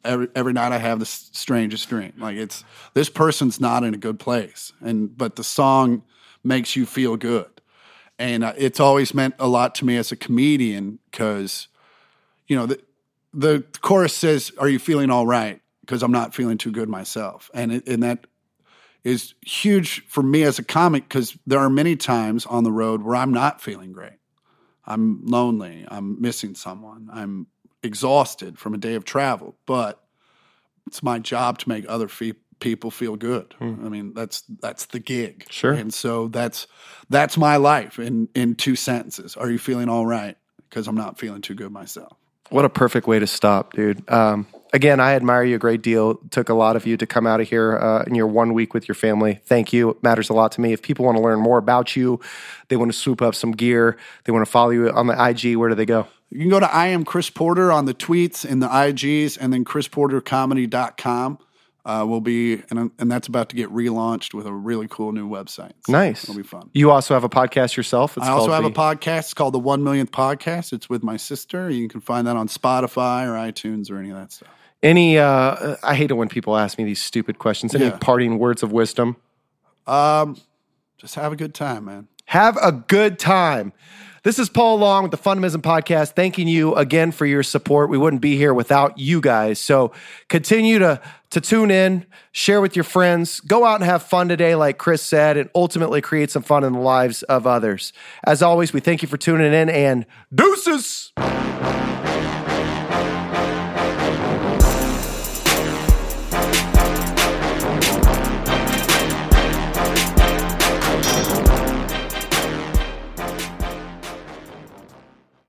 [SPEAKER 2] every every night I have the strangest dream. Like it's this person's not in a good place, and but the song makes you feel good, and uh, it's always meant a lot to me as a comedian because, you know, the the chorus says, "Are you feeling all right?" Because I'm not feeling too good myself, and it, and that is huge for me as a comic because there are many times on the road where I'm not feeling great. I'm lonely. I'm missing someone. I'm exhausted from a day of travel, but it's my job to make other fe- people feel good. Hmm. I mean, that's that's the gig.
[SPEAKER 1] Sure.
[SPEAKER 2] And so that's that's my life in in two sentences. Are you feeling all right? Because I'm not feeling too good myself.
[SPEAKER 1] What a perfect way to stop, dude. Um, again, I admire you a great deal. It took a lot of you to come out of here uh, in your one week with your family. Thank you. It matters a lot to me. If people want to learn more about you, they want to swoop up some gear, they want to follow you on the IG, where do they go?
[SPEAKER 2] You can go to I am Chris Porter on the tweets and the IGs, and then chrisportercomedy.com uh, will be, and, and that's about to get relaunched with a really cool new website. So
[SPEAKER 1] Nice.
[SPEAKER 2] It'll be fun.
[SPEAKER 1] You also have a podcast yourself. It's
[SPEAKER 2] I also have
[SPEAKER 1] the-
[SPEAKER 2] a podcast. It's called the One Millionth Podcast. It's with my sister. You can find that on Spotify or iTunes or any of that stuff.
[SPEAKER 1] Any, uh, I hate it when people ask me these stupid questions. Any
[SPEAKER 2] Yeah.
[SPEAKER 1] parting words of wisdom?
[SPEAKER 2] Um, just have a good time, man.
[SPEAKER 1] Have a good time. This is Paul Long with the Fundamism Podcast, thanking you again for your support. We wouldn't be here without you guys. So continue to, to tune in, share with your friends, go out and have fun today, like Chris said, and ultimately create some fun in the lives of others. As always, we thank you for tuning in and deuces.